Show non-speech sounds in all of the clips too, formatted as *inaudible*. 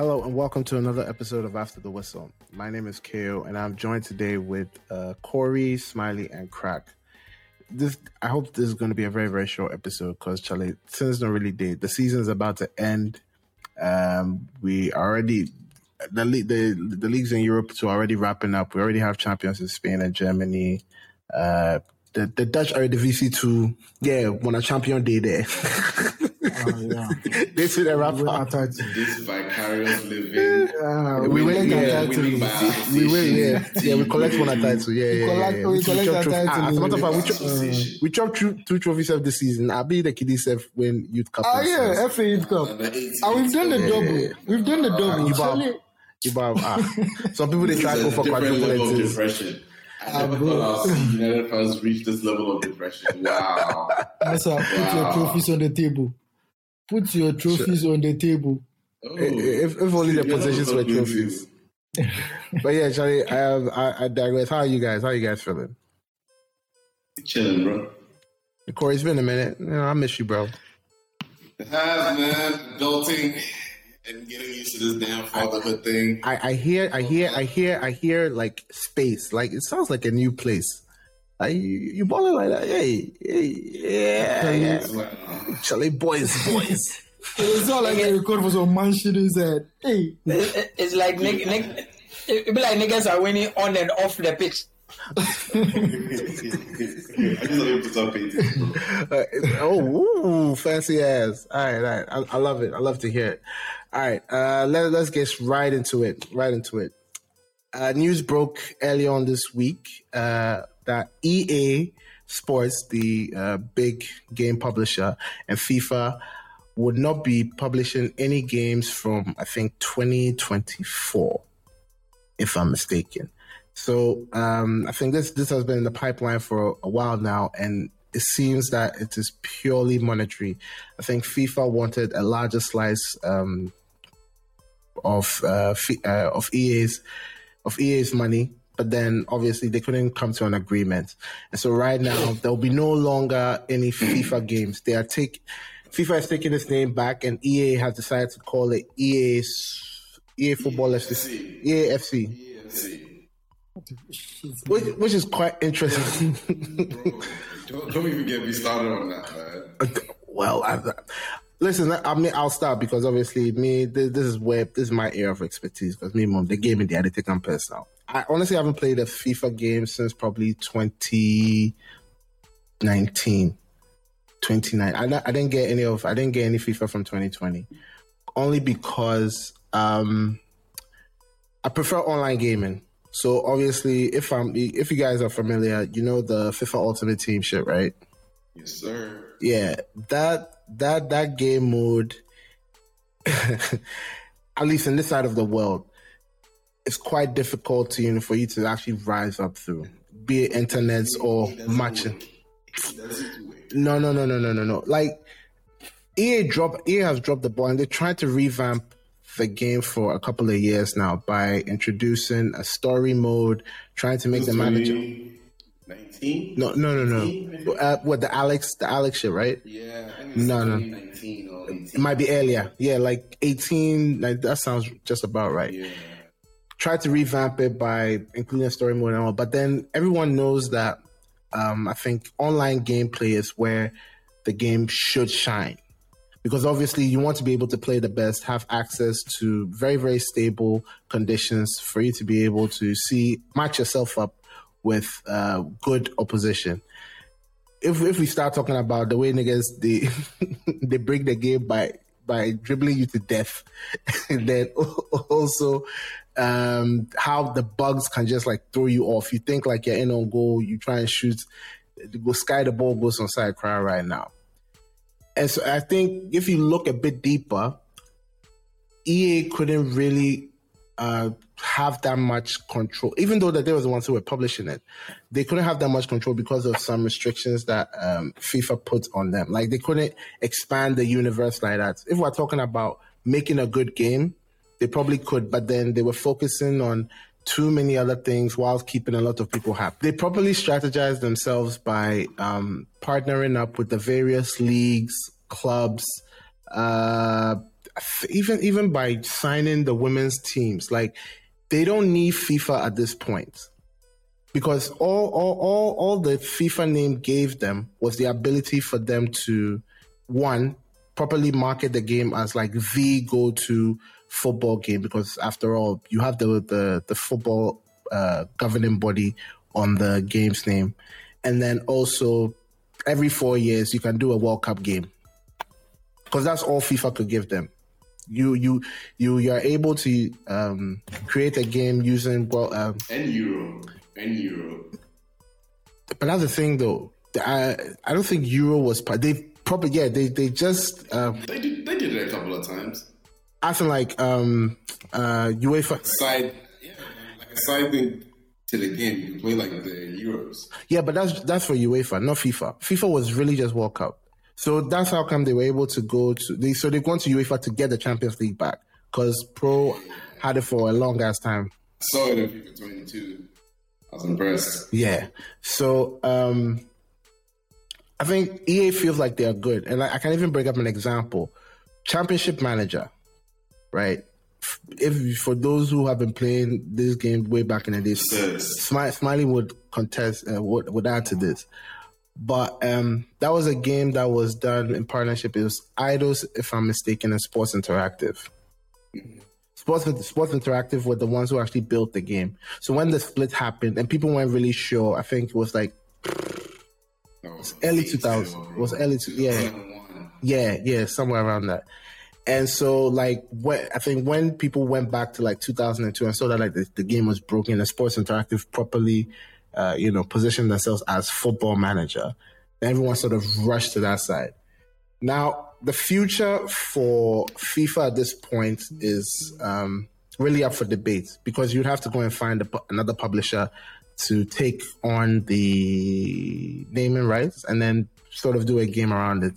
Hello and welcome to another episode of After the Whistle. My name is Keo and I'm joined today with uh, Corey, Smiley, and Crack. This I hope this is going to be a very very short episode because Charlie, since it's not really did the season is about to end. Um, we already the the the leagues in Europe are already wrapping up. We already have champions in Spain and Germany. Uh, the the Dutch Eredivisie too. Yeah, won a champion day there. *laughs* Oh, yeah. *laughs* they see the wrap up. This vicarious living. Uh, we, win, yeah, we win, yeah, yeah. We collect one at title, yeah, yeah. Collect, yeah. We, collect a title. Ah, as a matter of fact, we chop, uh, we chop two, two trophies of the season. I'll be the kiddies when youth cup. Oh yeah, FA Youth Cup. And we've done the double. We've done the double. Ibab, ah. *laughs* Some people they try to go for quadruple depression. I never thought our United fans reach this level of depression. Wow. That's wow. put your trophies on the table. Put your trophies sure. on the table. Eh, eh, oh, if, if only the possessions were trophies. *laughs* but yeah, Charlie, I, have, I, I digress. How are you guys? How are you guys feeling? Chilling, bro. Corey, it's been a minute. You know, I miss you, bro. It has, man. Adulting and getting used to this damn fatherhood thing. I, I hear, I hear, I hear, I hear like space. Like it sounds like a new place. Like you, you balling like that? Hey, hey yeah, yeah. Charlie, boys, boys. *laughs* it's not like a record for some man shit in head. Hey, it's like Nick, Nick. It be like niggas are winning on and off the pitch. uh, *laughs* *laughs* oh, ooh, fancy ass! All right, all right. I, I, love it. I love to hear it. All right, uh, let, let's get right into it. Right into it. Uh, news broke early on this week uh, that EA Sports, the uh, big game publisher, and FIFA would not be publishing any games from I think 2024, if I'm mistaken. So um, I think this this has been in the pipeline for a while now, and it seems that it is purely monetary. I think FIFA wanted a larger slice um, of uh, uh, of EA's of EA's money, but then obviously they couldn't come to an agreement. And so right now *laughs* there will be no longer any FIFA games. They are take FIFA is taking its name back, and EA has decided to call it EA's EA Football FC, EAFC. Which, which is quite interesting. Bro, don't, don't, even get me started on that, man. Well, I, Listen, I mean, I'll start because obviously me, this, this is where this is my area of expertise. Because me, mom, the game in the editing I'm personal. I honestly haven't played a FIFA game since probably 2019. 29. I, I didn't get any of. I didn't get any FIFA from 2020, only because um, I prefer online gaming. So obviously, if I'm if you guys are familiar, you know the FIFA Ultimate Team shit, right? Yes, sir. Yeah, that that that game mode, *laughs* at least in this side of the world, it's quite difficult to you know for you to actually rise up through, be it internets or matching. No, no, no, no, no, no, no. Like EA drop EA has dropped the ball and they're trying to revamp the game for a couple of years now by introducing a story mode, trying to make the manager 19? No, no, no, no. Uh, what the Alex, the Alex shit, right? Yeah. No, no. It might be earlier. Yeah, like 18. Like that sounds just about right. Yeah. Try to revamp it by including a story mode and all, but then everyone knows that. Um, I think online gameplay is where the game should shine because obviously you want to be able to play the best, have access to very, very stable conditions for you to be able to see, match yourself up with uh, good opposition. If if we start talking about the way niggas they *laughs* they break the game by by dribbling you to death, *laughs* and then *laughs* also um, how the bugs can just like throw you off. You think like you're in on goal, you try and shoot, go sky the ball goes on side cry right now. And so I think if you look a bit deeper, EA couldn't really uh, have that much control, even though that they were the ones who were publishing it. They couldn't have that much control because of some restrictions that um, FIFA put on them. Like they couldn't expand the universe like that. If we're talking about making a good game, they probably could, but then they were focusing on too many other things while keeping a lot of people happy. They probably strategized themselves by um, partnering up with the various leagues, clubs, uh, even even by signing the women's teams, like they don't need FIFA at this point. Because all all all, all the FIFA name gave them was the ability for them to one properly market the game as like the go to football game. Because after all you have the the the football uh, governing body on the game's name. And then also every four years you can do a World Cup game. Because that's all FIFA could give them. You you you you are able to um, create a game using well um, and Euro and Euro. But that's the thing, though. I I don't think Euro was part. They probably yeah they they just um, they did they did it a couple of times. I feel like um uh UEFA side yeah like a side thing to the game. You play like the Euros. Yeah, but that's that's for UEFA, not FIFA. FIFA was really just World Cup. So that's how come they were able to go to they so they've gone to UEFA to get the Champions League back because Pro had it for a long ass time. saw it in FIFA 22. I was impressed. Yeah. So um I think EA feels like they are good, and I, I can even bring up an example: Championship Manager, right? if for those who have been playing this game way back in the day, Smiley, Smiley would contest uh, would, would add to this. But um, that was a game that was done in partnership. It was Eidos, if I'm mistaken, and Sports Interactive. Sports Sports Interactive were the ones who actually built the game. So when the split happened, and people weren't really sure, I think it was like was early 2000. It was early, yeah, yeah, yeah, somewhere around that. And so, like, when, I think when people went back to like 2002 and saw that like the, the game was broken, the Sports Interactive properly, uh, you know, position themselves as football manager, everyone sort of rushed to that side. Now, the future for FIFA at this point is um, really up for debate because you'd have to go and find a, another publisher to take on the naming rights and then sort of do a game around it.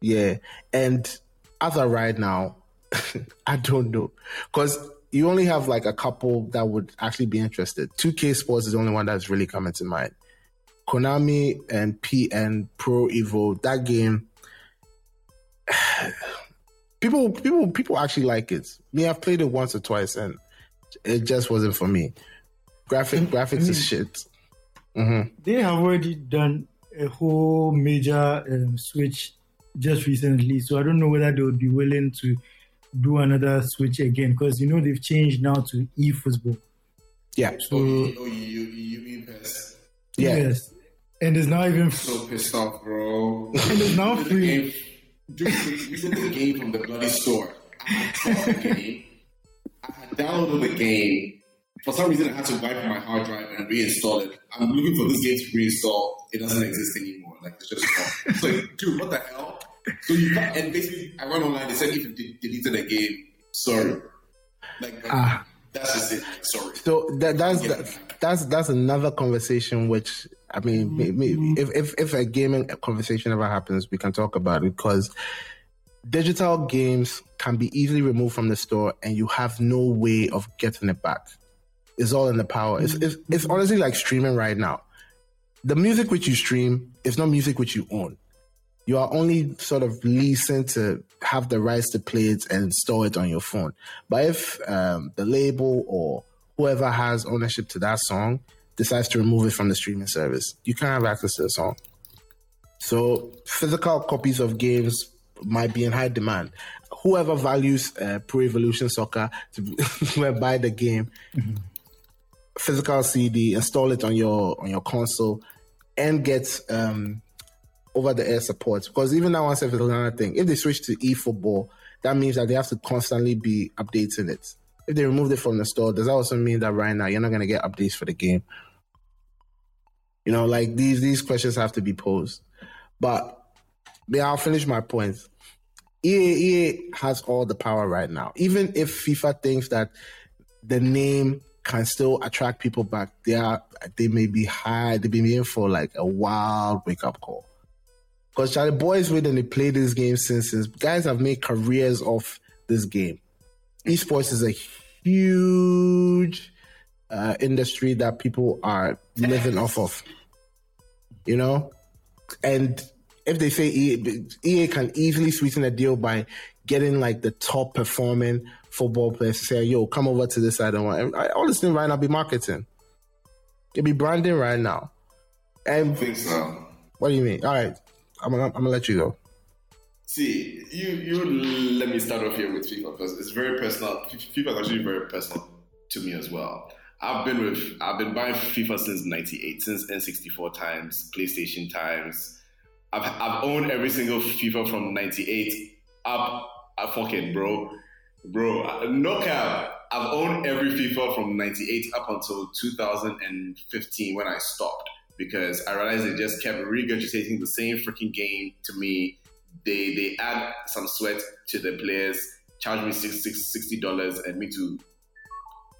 Yeah. And as of right now, *laughs* I don't know. Because you only have like a couple that would actually be interested. 2K Sports is the only one that's really coming to mind. Konami and PN Pro Evo, that game *sighs* people people people actually like it. Me, I've played it once or twice and it just wasn't for me. Graphic graphics I mean, is shit. Mm-hmm. They have already done a whole major um, switch just recently. So I don't know whether they would be willing to do another switch again because you know they've changed now to e football. Yeah. So oh, you, you, you, you yeah. Yes. And it's now even so pissed off, bro. *laughs* and it's now free. Dude, you took the game from the bloody store. I had the game. I downloaded the game. For some reason, I had to wipe my hard drive and reinstall it. I'm looking for this game to reinstall. It doesn't exist anymore. Like it's just gone. It's like, dude, what the hell? So you can't, and basically, I went online. They said if you deleted the game, sorry. Like ah. that's just it. Like, sorry. So that, that's that, that's that's another conversation. Which I mean, mm-hmm. if if if a gaming conversation ever happens, we can talk about it because digital games can be easily removed from the store, and you have no way of getting it back. It's all in the power. It's, it's, it's honestly like streaming right now. The music which you stream is not music which you own you are only sort of leasing to have the rights to play it and store it on your phone. But if um, the label or whoever has ownership to that song decides to remove it from the streaming service, you can't have access to the song. So physical copies of games might be in high demand. Whoever values uh, Pro Evolution Soccer to *laughs* buy the game, mm-hmm. physical CD, install it on your on your console, and get um, over the air support because even that one is another thing. If they switch to eFootball, that means that they have to constantly be updating it. If they removed it from the store, does that also mean that right now you're not going to get updates for the game? You know, like these these questions have to be posed. But yeah, I'll finish my points. EA, EA has all the power right now. Even if FIFA thinks that the name can still attract people back, they are they may be high, they may be in for like a wild wake up call. Because Charlie boys with and they play this game since since guys have made careers off this game. Esports is a huge uh, industry that people are living off of. You know, and if they say EA, EA can easily sweeten a deal by getting like the top performing football players to say, "Yo, come over to this side." And want all this thing right now be marketing. It be branding right now. And I think so. What do you mean? All right, I'm gonna, I'm gonna let you go. See, you you let me start off here with FIFA because it's very personal. FIFA is actually very personal to me as well. I've been with I've been buying FIFA since '98, since N64 times, PlayStation times. I've I've owned every single FIFA from '98 up. I fucking bro, bro, uh, no cap. I've owned every FIFA from '98 up until 2015 when I stopped because I realized they just kept regurgitating the same freaking game to me. They they add some sweat to the players, charge me six, six, $60, and me to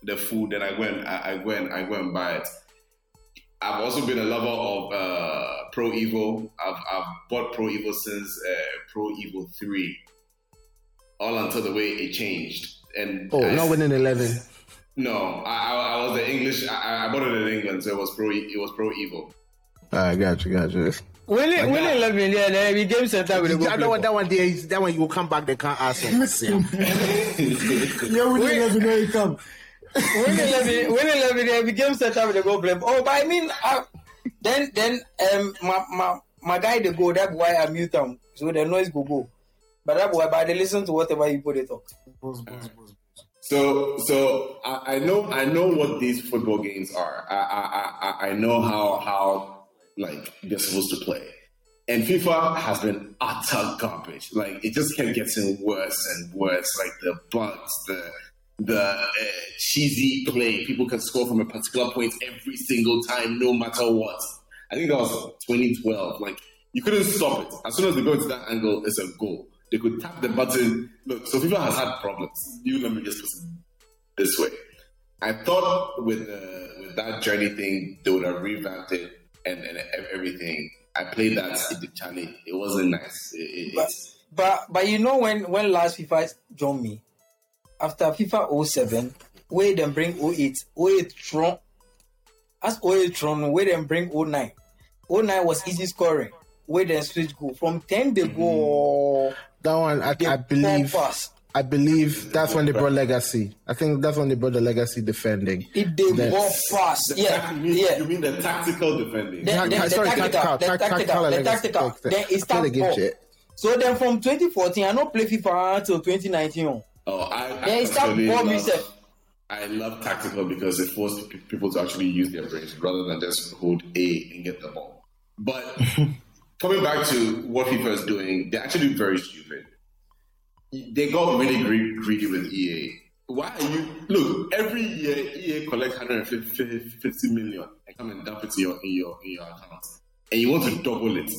the food. Then I went, I, I went, I went and buy it. I've also been a lover of uh, Pro Evo. I've, I've bought Pro Evo since uh, Pro Evo three, all until the way it changed. And oh, I, not winning eleven. No, I, I, was the English. I, I, bought it in England, so it was Pro. It was Pro Evo. I got you, got you. Winning, winning eleven, yeah. Then we game center with the I know what that one there is. That one you will come back. They can't ask him. *laughs* yeah, winning eleven, no, you come when eleven, when eleven, I became set up with the go blame. Oh, but I mean, uh, then then um my my my guy the go. That why I mute him, so the noise go go. But that boy, but they listen to whatever you put it talk. So, so I, I, know, I know what these football games are. I, I, I, I know how, how like they're supposed to play. And FIFA has been utter garbage. Like it just kept getting worse and worse. Like the bugs, the the uh, cheesy play. People can score from a particular point every single time, no matter what. I think that was 2012. Like you couldn't stop it. As soon as they go into that angle, it's a goal. They could tap the button. Look, so FIFA has had problems. You let me just put it this way. I thought with the, with that journey thing, they would have revamped it and, and everything. I played that in the challenge. It wasn't nice. It, it, but, but but you know when when last FIFA joined me, after FIFA 07, where them bring 08, 08 Tron, as 08 Tron, where them bring 09. 09 was easy scoring, where them switch go. From 10 they go. Mm-hmm. That one, I, I believe. I believe that's when they brought legacy. I think that's when they brought the legacy defending. It they go fast. Yeah, you mean, yeah. You mean the tactical defending? The, the, the, sorry, tactical, the tactical, the tactical. Then it starts So then from 2014, I don't play FIFA until 2019. Oh, I, I yeah, stop love, I love tactical because it forces people to actually use their brains rather than just hold A and get the ball. But *laughs* coming back to what FIFA is doing, they're actually very stupid. They got really greedy with EA. Why are you look every year EA collects 150 million and come and dump it in your in your in your account, and you want to double it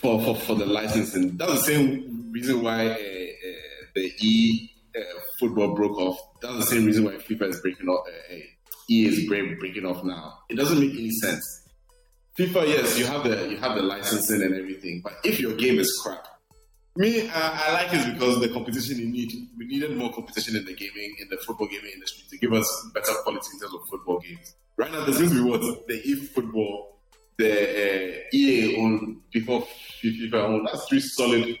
for for, for the licensing. That's the same reason why. Uh, the E uh, football broke off. That's the same reason why FIFA is breaking off. Uh, e is breaking off now. It doesn't make any sense. FIFA, yes, you have the you have the licensing and everything, but if your game is crap, me, I, I like it because the competition you need. We needed more competition in the gaming, in the football gaming industry to give us better quality in terms of football games. Right now, the things we want the E football, the uh, EA on FIFA, FIFA on. That's three solid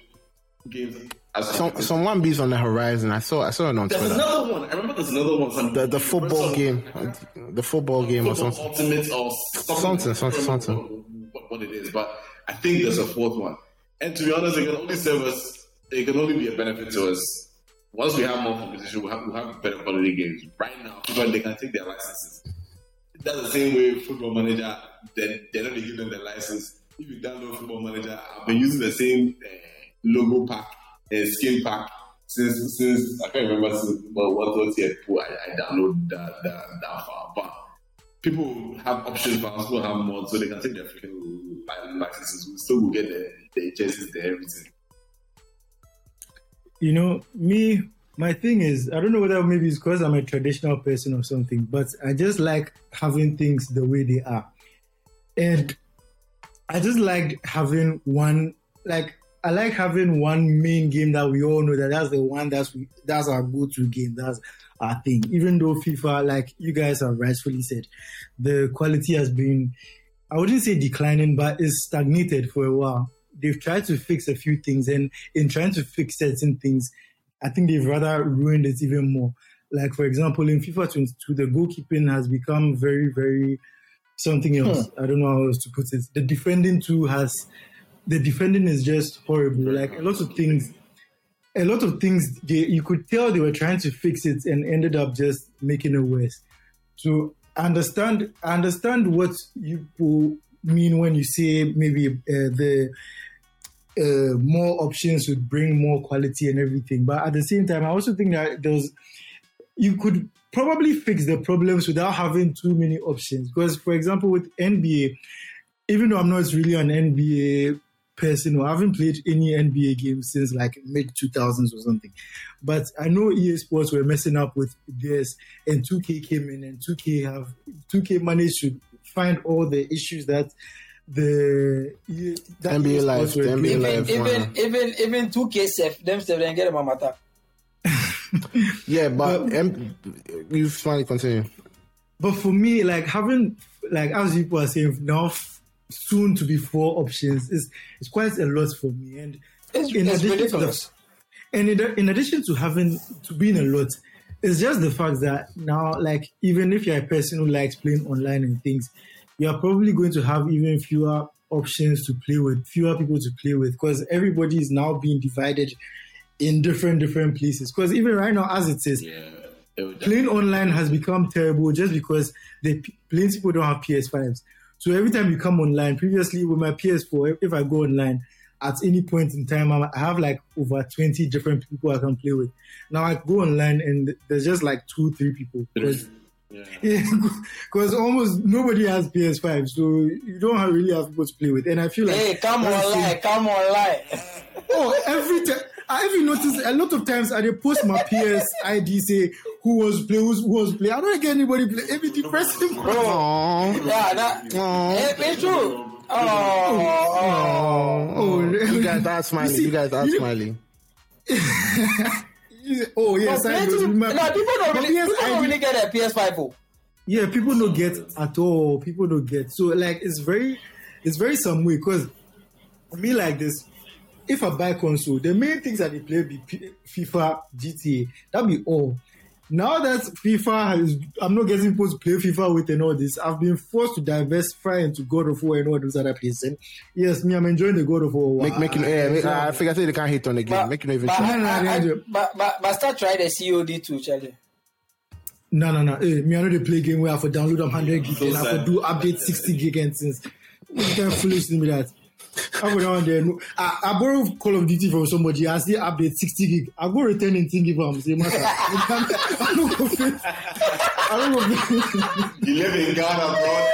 games some, someone beats on the horizon. I saw I saw it on there's Twitter. another one. I remember there's another one. the the football game, the football game football or something. Ultimate or something, something, something. What, what, it is, but I think there's a fourth one. And to be honest, it can only serve us. It can only be a benefit to us. Once we have more competition, we'll have, we'll have better quality games. Right now, people they can take their licenses. That's the same way Football Manager. Then they don't give them the license. If you download Football Manager, I've been using the same uh, logo pack a skin pack since since I can't remember since, but what was it? I, I download that, that that far. But people have options, but people have mods, so they can take their freaking licenses. We still will get the, the jerseys, the everything. You know, me, my thing is, I don't know whether maybe it's because I'm a traditional person or something, but I just like having things the way they are. And I just like having one, like, I like having one main game that we all know that that's the one that's we, that's our go-to game. That's our thing. Even though FIFA, like you guys have rightfully said, the quality has been, I wouldn't say declining, but it's stagnated for a while. they've tried to fix a few things, and in trying to fix certain things, I think they've rather ruined it even more. Like for example, in FIFA 22, the goalkeeping has become very, very something else. Hmm. I don't know how else to put it. The defending too has the defending is just horrible. Like a lot of things, a lot of things they, you could tell they were trying to fix it and ended up just making it worse. So understand, understand what you mean when you say maybe uh, the uh, more options would bring more quality and everything. But at the same time, I also think that there's you could probably fix the problems without having too many options. Because, for example, with NBA, even though I'm not really an NBA person or I haven't played any NBA games since like mid 2000s or something, but I know EA Sports were messing up with this, and 2K came in, and 2K have 2K managed to find all the issues that the that NBA Live, the NBA even, Live, even even even 2K self them self then get a mamata. *laughs* yeah, but um, you finally continue. But for me, like having like as people are saying now, soon to be four options is is quite a lot for me. And it's, in it's addition to the, and in, in addition to having to being a lot, it's just the fact that now, like even if you're a person who likes playing online and things, you are probably going to have even fewer options to play with, fewer people to play with, because everybody is now being divided in different different places. Because even right now, as it is, yeah, playing online has become terrible just because the plenty people don't have PS5s. So every time you come online, previously with my PS4, if I go online at any point in time, I have like over 20 different people I can play with. Now I go online and there's just like two, three people. Because yeah. *laughs* Because almost nobody has PS5, so you don't have really have people to play with. And I feel like. Hey, come online, come online. oh, every time. I have you noticed a lot of times I post my PS ID say who was play, who was play. I don't get anybody play. Every depressing. Bro. Yeah, that. Aww. It's true. Oh, oh, oh, oh, you guys are smiling. You, you guys are smiling. *laughs* oh yes, no, I know. No, people don't really, people don't really get a PS5. Oh. Yeah, people don't get at all. People don't get. So like, it's very, it's very some way because me like this if I buy console, the main things that they play be P- FIFA, GTA. That be all. Now that FIFA has, I'm not getting supposed to play FIFA with and all this. I've been forced to diversify into God of War and all those other places. And yes, me, I'm enjoying the God of War. Make, making, yeah, make, uh, I figure they can't hit on the game. Make you even. But, I, I, I, but, but, but start trying the COD too, Charlie. No, no, no. Hey, me, I know they play game where I have to download them 100 gig and I have to do update 60 gig and things. What kind of foolish me that? I go down there. I, I borrow Call of Duty from somebody. I see update 60 gig. I go return and think if I'm say matter. I don't go fit. I don't go fit. You live in Ghana, bro.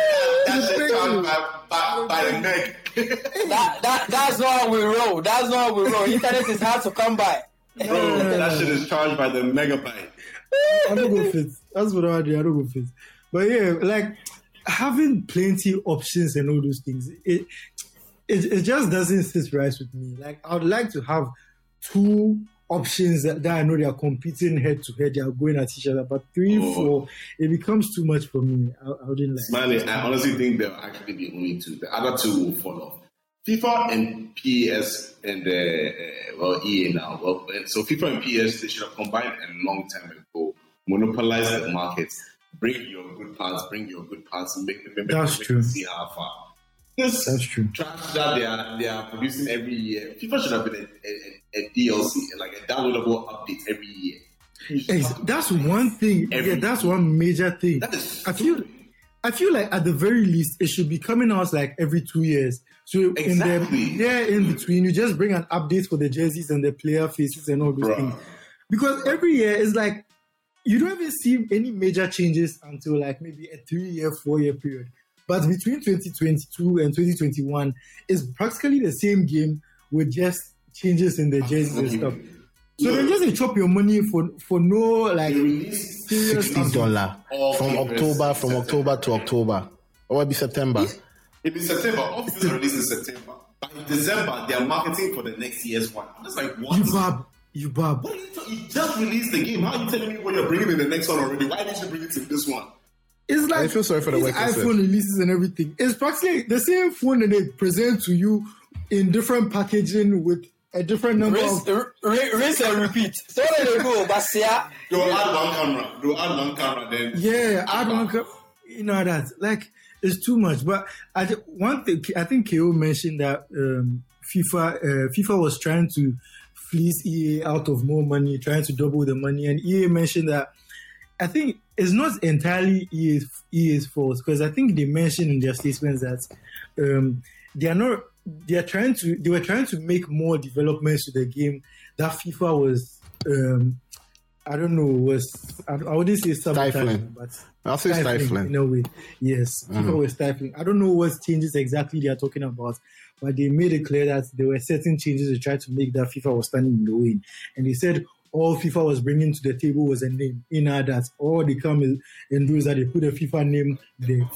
That's shit by, by, by the neck. *laughs* that, that, that's not how we roll. That's not how we roll. Internet is hard to come by. Bro, that shit is charged by the megabyte. I don't go fit. That's what I do. I don't go fit. But yeah, like having plenty options and all those things, it it, it just doesn't sit right with me. Like I would like to have two options that, that I know they are competing head to head, they are going at each other. But three, oh. four, it becomes too much for me. I, I wouldn't like. Smiley, I honestly think they'll actually be only two. The other two will follow. FIFA and PS and uh, uh, well EA now. Well, so FIFA and PS they should have combined a long time ago. Monopolize the markets. Bring your good parts. Bring your good parts. And make, make, make, That's make true. see how far. This That's true. trash that they are they are producing every year. FIFA should have been a, a, a DLC, like a downloadable update every year. Hey, that's one thing. Every yeah, that's one major thing. I feel I feel like at the very least it should be coming out like every two years. So exactly. in the yeah, in between, you just bring an update for the jerseys and the player faces and all those Bruh. things. Because every year is like you don't even see any major changes until like maybe a three year, four year period. But between 2022 and 2021, it's practically the same game with just changes in the jerseys and stuff. So yeah. they just chop your money for for no like sixty dollar from October from October to October, or it be September. It be September. All the release in September. By December, they are marketing for the next year's one. I'm just like, what? You bab, you bab. What you, you just released the game. How are you telling me what you're bringing in the next one already? Why didn't you bring it in this one? It's like I feel sorry for the iPhone releases and everything. It's practically the same phone that they present to you in different packaging with a different number rinse, of rinse and repeat. So they go, but yeah. They'll add one camera. They'll add one camera then. Yeah, add one camera. You know that. Like it's too much. But I one thing I think KO mentioned that um, FIFA uh, FIFA was trying to fleece EA out of more money, trying to double the money, and EA mentioned that I think it's not entirely EA's, EA's fault because I think they mentioned in their statements that um, they are not they are trying to they were trying to make more developments to the game that FIFA was um, I don't know was I, I wouldn't say stifling, but I'll say stifling, stifling. in a way. Yes, mm. FIFA was stifling. I don't know what changes exactly they are talking about, but they made it clear that there were certain changes they tried to make that FIFA was standing in the way, and they said all FIFA was bringing to the table was a name. In that, all they come and do is that they put a FIFA name there.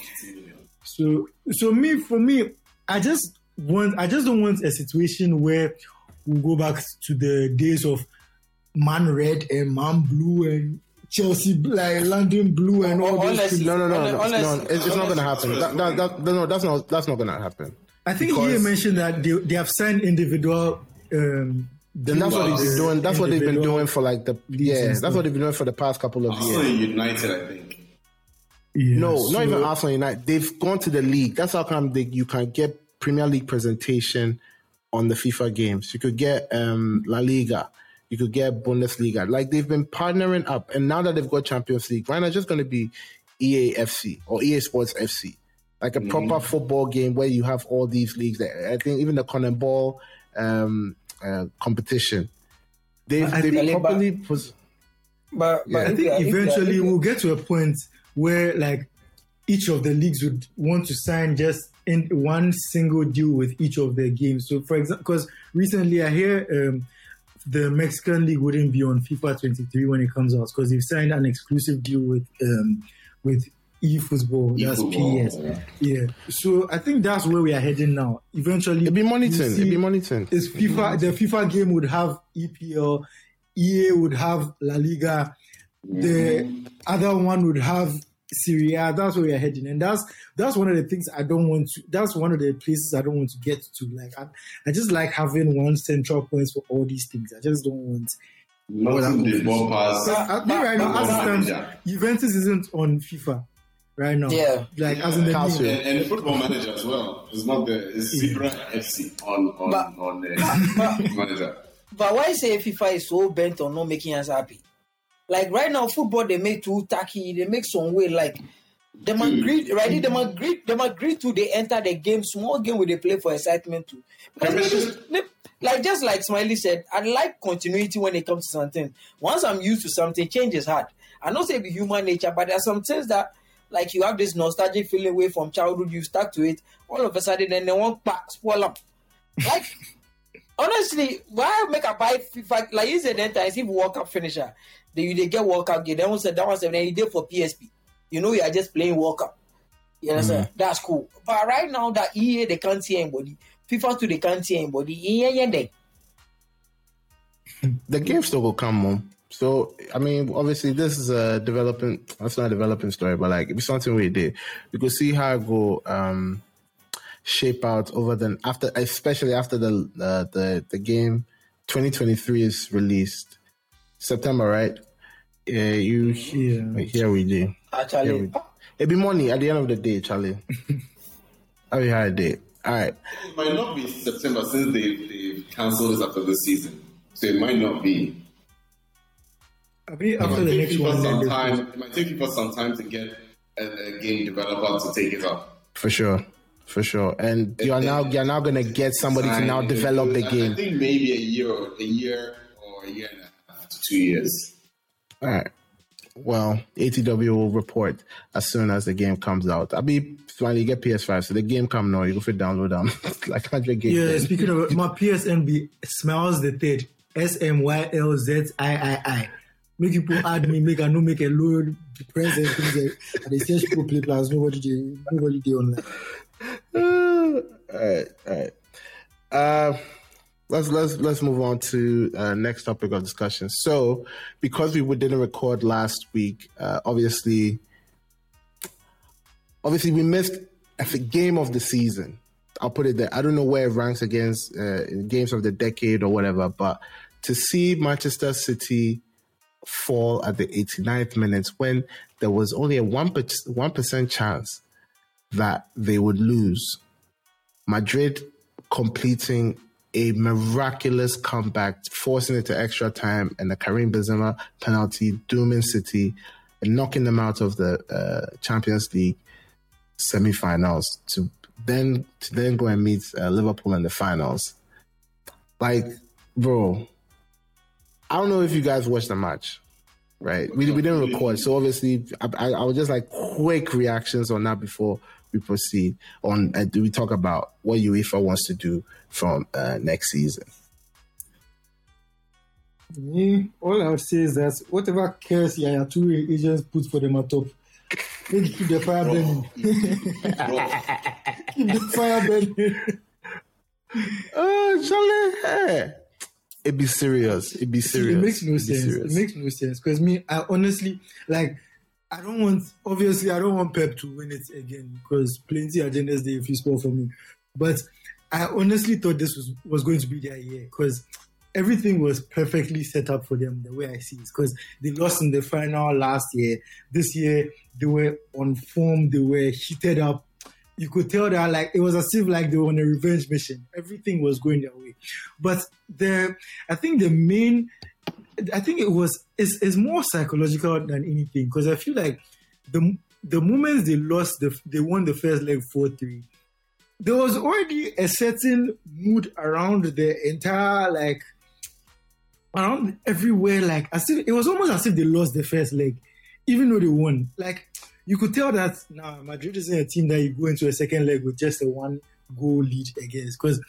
So, so me for me, I just want I just don't want a situation where we go back to the days of man red and man blue and Chelsea like London blue and all those things. No, no, no, no, no, it's, it's not going to happen. That, that, that, no, that's not that's not going to happen. I think because... you mentioned that they, they have signed individual. Um, then that's what they've been doing. That's what they've been doing for like the yeah. That's what they've been doing for the past couple of Arsenal years. United, I think. Yeah, no, so, not even Arsenal United. They've gone to the league. That's how come they, you can get Premier League presentation on the FIFA games. You could get um, La Liga. You could get Bundesliga. Like they've been partnering up, and now that they've got Champions League, why not just going to be EAFC or EA Sports FC, like a mm proper football game where you have all these leagues. There, I think even the CONMEBOL um, uh, competition, they've they've properly. Pos- but, but yeah. I think eventually we'll get to a point where like each of the leagues would want to sign just in one single deal with each of their games. So, for example, because recently I hear um, the Mexican league wouldn't be on FIFA 23 when it comes out because they've signed an exclusive deal with um, with eFootball. That's PS. Yeah. yeah. So I think that's where we are heading now. Eventually, it'll be monitoring. It'll be monitoring. It's FIFA. The FIFA game would have EPL. EA would have La Liga. The mm-hmm. other one would have Serie A. That's where we are heading, and that's that's one of the things I don't want to. That's one of the places I don't want to get to. Like I, I just like having one central point for all these things. I just don't want. Nothing the ball pass. I, I right now, as it Juventus isn't on FIFA right now. Yeah, like yeah, as in the and, and, football manager as well. It's not the it's Zebra yeah. FC on on but, on the *laughs* manager. But why say FIFA is so bent on not making us happy? Like right now, football they make too tacky. They make some way like them agree, right? Them agree, them agree to they enter the game, small game where they play for excitement too. Because like just like Smiley said, I like continuity when it comes to something. Once I'm used to something, change is hard. I know say be human nature, but there are some things that like you have this nostalgic feeling away from childhood, you stuck to it, all of a sudden then they want back spoil up. Like *laughs* honestly, why make a buy FIFA like you said that time, if World Cup finisher, they, they get World Cup game. Then said that was then he did for PSP. You know, you are just playing World Cup. You understand? Mm-hmm. That's cool. But right now that EA they can't see anybody. FIFA too they can't see anybody. Yeah, yeah, they. The game still will come on. So I mean, obviously this is a developing. That's not a developing story, but like it's something we did. We could see how it go um, shape out over the after, especially after the uh, the the game. 2023 is released September, right? Yeah, you yeah. here we do. Actually, we, it'd be money at the end of the day, Charlie. I'll be hard day. All right. It might not be September since they they cancelled this after the season, so it might not be. I mean, after the next one, some time, it might take people some time to get a, a, game developer to take it up. For sure. For sure, and you are now you're now gonna get somebody to now develop the game. I think maybe a year, a year or a year and a half to two years. All right. Well, ATW will report as soon as the game comes out. I'll be when you get PS5, so the game come now, you go for download them um, *laughs* like hundred games. Yeah, speaking of my PSNB smells the third S M Y L Z I I I. Make people add me, make I know make a load press and things like and they search people play plus nobody they nobody they online. *sighs* all right, all right. Uh let's let's let's move on to uh, next topic of discussion. So, because we didn't record last week, uh, obviously, obviously we missed a game of the season. I'll put it there. I don't know where it ranks against uh, games of the decade or whatever, but to see Manchester City fall at the 89th minute when there was only a 1%, 1% chance that they would lose. Madrid completing a miraculous comeback, forcing it to extra time, and the Karim Benzema penalty, dooming City, and knocking them out of the uh, Champions League semi-finals to then to then go and meet uh, Liverpool in the finals. Like, bro, I don't know if you guys watched the match, right? We, we didn't record, so obviously I, I, I was just like quick reactions on that before we proceed. On uh, do we talk about what UEFA wants to do from uh, next season? Me, all I would say is that whatever curse Yaya Toure agents put for them at top, *laughs* keep the fire burning. keep the fire burning. Oh, Charlie, hey it be serious. It be serious. It makes no sense. Serious. It makes no sense because me, I honestly like. I don't want. Obviously, I don't want Pep to win it again because plenty agendas there if you score for me. But I honestly thought this was was going to be their year because everything was perfectly set up for them the way I see it. Because they lost in the final last year. This year they were on form. They were heated up you could tell that like it was as if like they were on a revenge mission. Everything was going their way. But the I think the main I think it was it's, it's more psychological than anything because I feel like the the moments they lost the they won the first leg four three, there was already a certain mood around the entire like around everywhere like as if it was almost as if they lost the first leg, even though they won. Like you could tell that now nah, Madrid isn't a team that you go into a second leg with just a one goal lead against because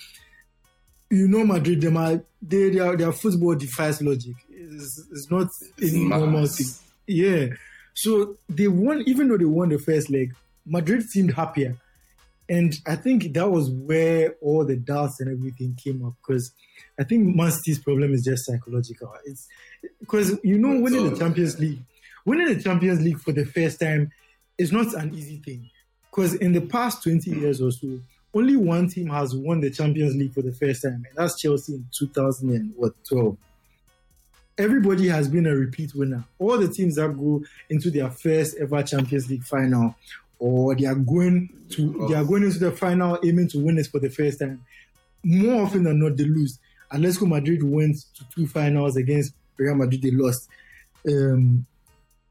you know Madrid them are they their, their football defies logic. It's, it's not a normal thing. Yeah. So they won even though they won the first leg, Madrid seemed happier. And I think that was where all the doubts and everything came up because I think Man City's problem is just psychological. It's because you know winning the Champions League, winning the Champions League for the first time it's not an easy thing because in the past 20 years or so, only one team has won the Champions League for the first time, and that's Chelsea in 2012. Everybody has been a repeat winner. All the teams that go into their first ever Champions League final, or they are going to they are going into the final aiming to win it for the first time. More often than not, they lose. Atletico Madrid went to two finals against Real Madrid. They lost. Um,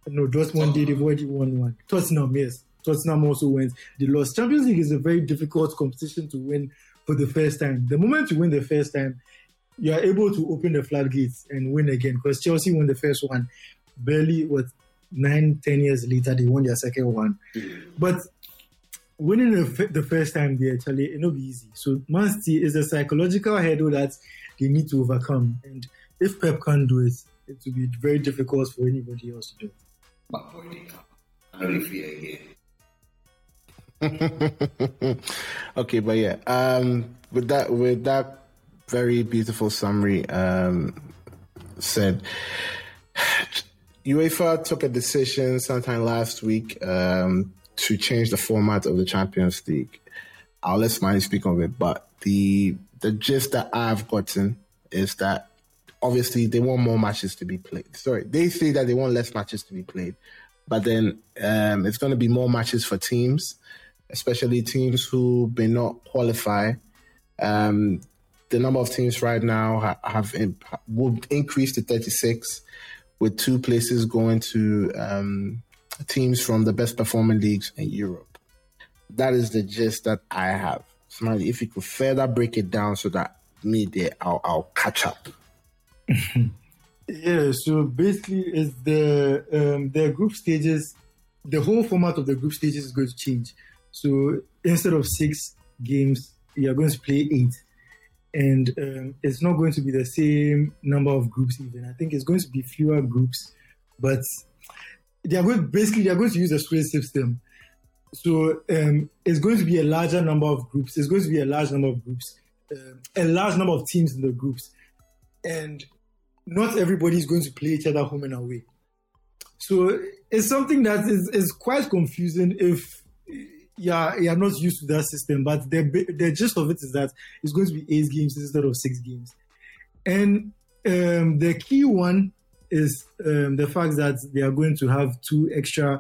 no, Dortmund did. Already won one. Tottenham, yes. Tottenham also wins. The lost. Champions League is a very difficult competition to win for the first time. The moment you win the first time, you are able to open the floodgates and win again. Because Chelsea won the first one, barely what nine, ten years later they won their second one. But winning the, the first time, they actually it not be easy. So Man City is a psychological hurdle that they need to overcome. And if Pep can't do it, it will be very difficult for anybody else to do. *laughs* okay, but yeah, um, with that with that very beautiful summary um, said, *sighs* UEFA took a decision sometime last week um, to change the format of the Champions League. I'll let Smiley speak of it, but the the gist that I've gotten is that obviously they want more matches to be played. Sorry, they say that they want less matches to be played, but then um, it's going to be more matches for teams, especially teams who may not qualify. Um, the number of teams right now have, have will increase to 36, with two places going to um, teams from the best performing leagues in Europe. That is the gist that I have. Smiley, if you could further break it down so that me there, I'll, I'll catch up. Yeah, so basically, it's the um, the group stages. The whole format of the group stages is going to change. So instead of six games, you are going to play eight, and um, it's not going to be the same number of groups. Even I think it's going to be fewer groups, but they are going basically they are going to use the split system. So um, it's going to be a larger number of groups. It's going to be a large number of groups, um, a large number of teams in the groups, and not everybody is going to play each other home and away. So it's something that is, is quite confusing if yeah, you're not used to that system, but the the gist of it is that it's going to be eight games instead of six games, and um, the key one is um, the fact that they are going to have two extra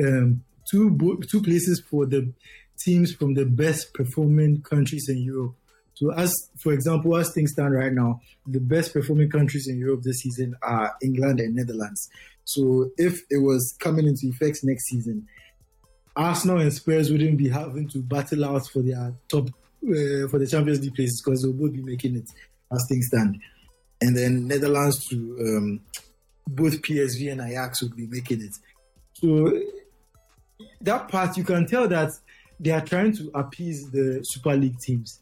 um, two two places for the teams from the best performing countries in Europe. So, as for example, as things stand right now, the best performing countries in Europe this season are England and Netherlands. So, if it was coming into effect next season, Arsenal and Spurs wouldn't be having to battle out for their top uh, for the Champions League places because they'll both be making it as things stand. And then Netherlands to um, both PSV and Ajax would be making it. So that part you can tell that they are trying to appease the Super League teams.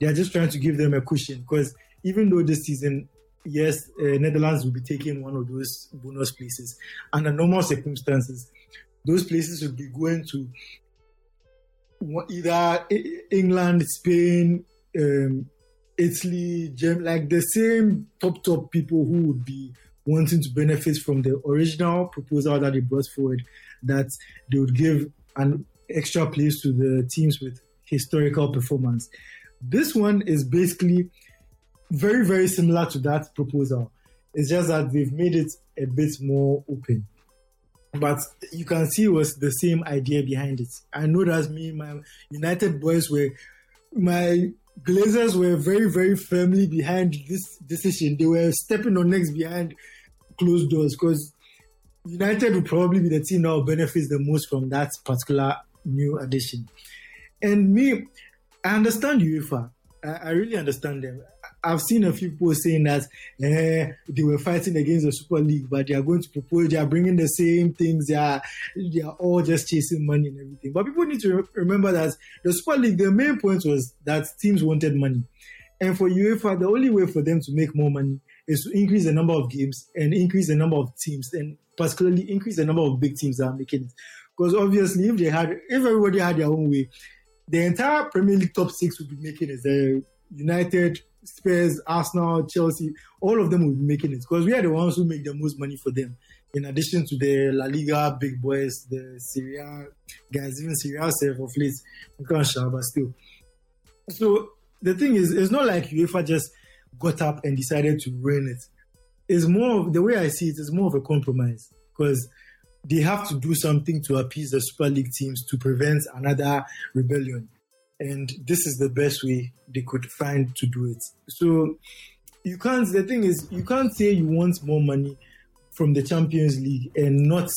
They are just trying to give them a cushion because even though this season, yes, uh, Netherlands will be taking one of those bonus places under normal circumstances, those places will be going to either England, Spain, um, Italy, Germany, like the same top top people who would be wanting to benefit from the original proposal that they brought forward, that they would give an extra place to the teams with historical performance. This one is basically very, very similar to that proposal. It's just that they've made it a bit more open. But you can see it was the same idea behind it. I know that me, my United boys were, my Glazers were very, very firmly behind this decision. They were stepping on necks behind closed doors because United will probably be the team that benefits the most from that particular new addition. And me, I understand UEFA. I, I really understand them. I've seen a few people saying that eh, they were fighting against the Super League, but they are going to propose, they are bringing the same things, they are, they are all just chasing money and everything. But people need to re- remember that the Super League, the main point was that teams wanted money. And for UEFA, the only way for them to make more money is to increase the number of games and increase the number of teams and particularly increase the number of big teams that are making it. Because obviously, if they had, if everybody had their own way, the entire Premier League top six would be making it. The United, Spurs, Arsenal, Chelsea, all of them would be making it because we are the ones who make the most money for them. In addition to the La Liga big boys, the Serie A guys, even Serie A self of late, we can't shout, but still. So the thing is, it's not like UEFA just got up and decided to ruin it. It's more of the way I see it is more of a compromise because they have to do something to appease the Super League teams to prevent another rebellion. And this is the best way they could find to do it. So you can't the thing is you can't say you want more money from the Champions League and not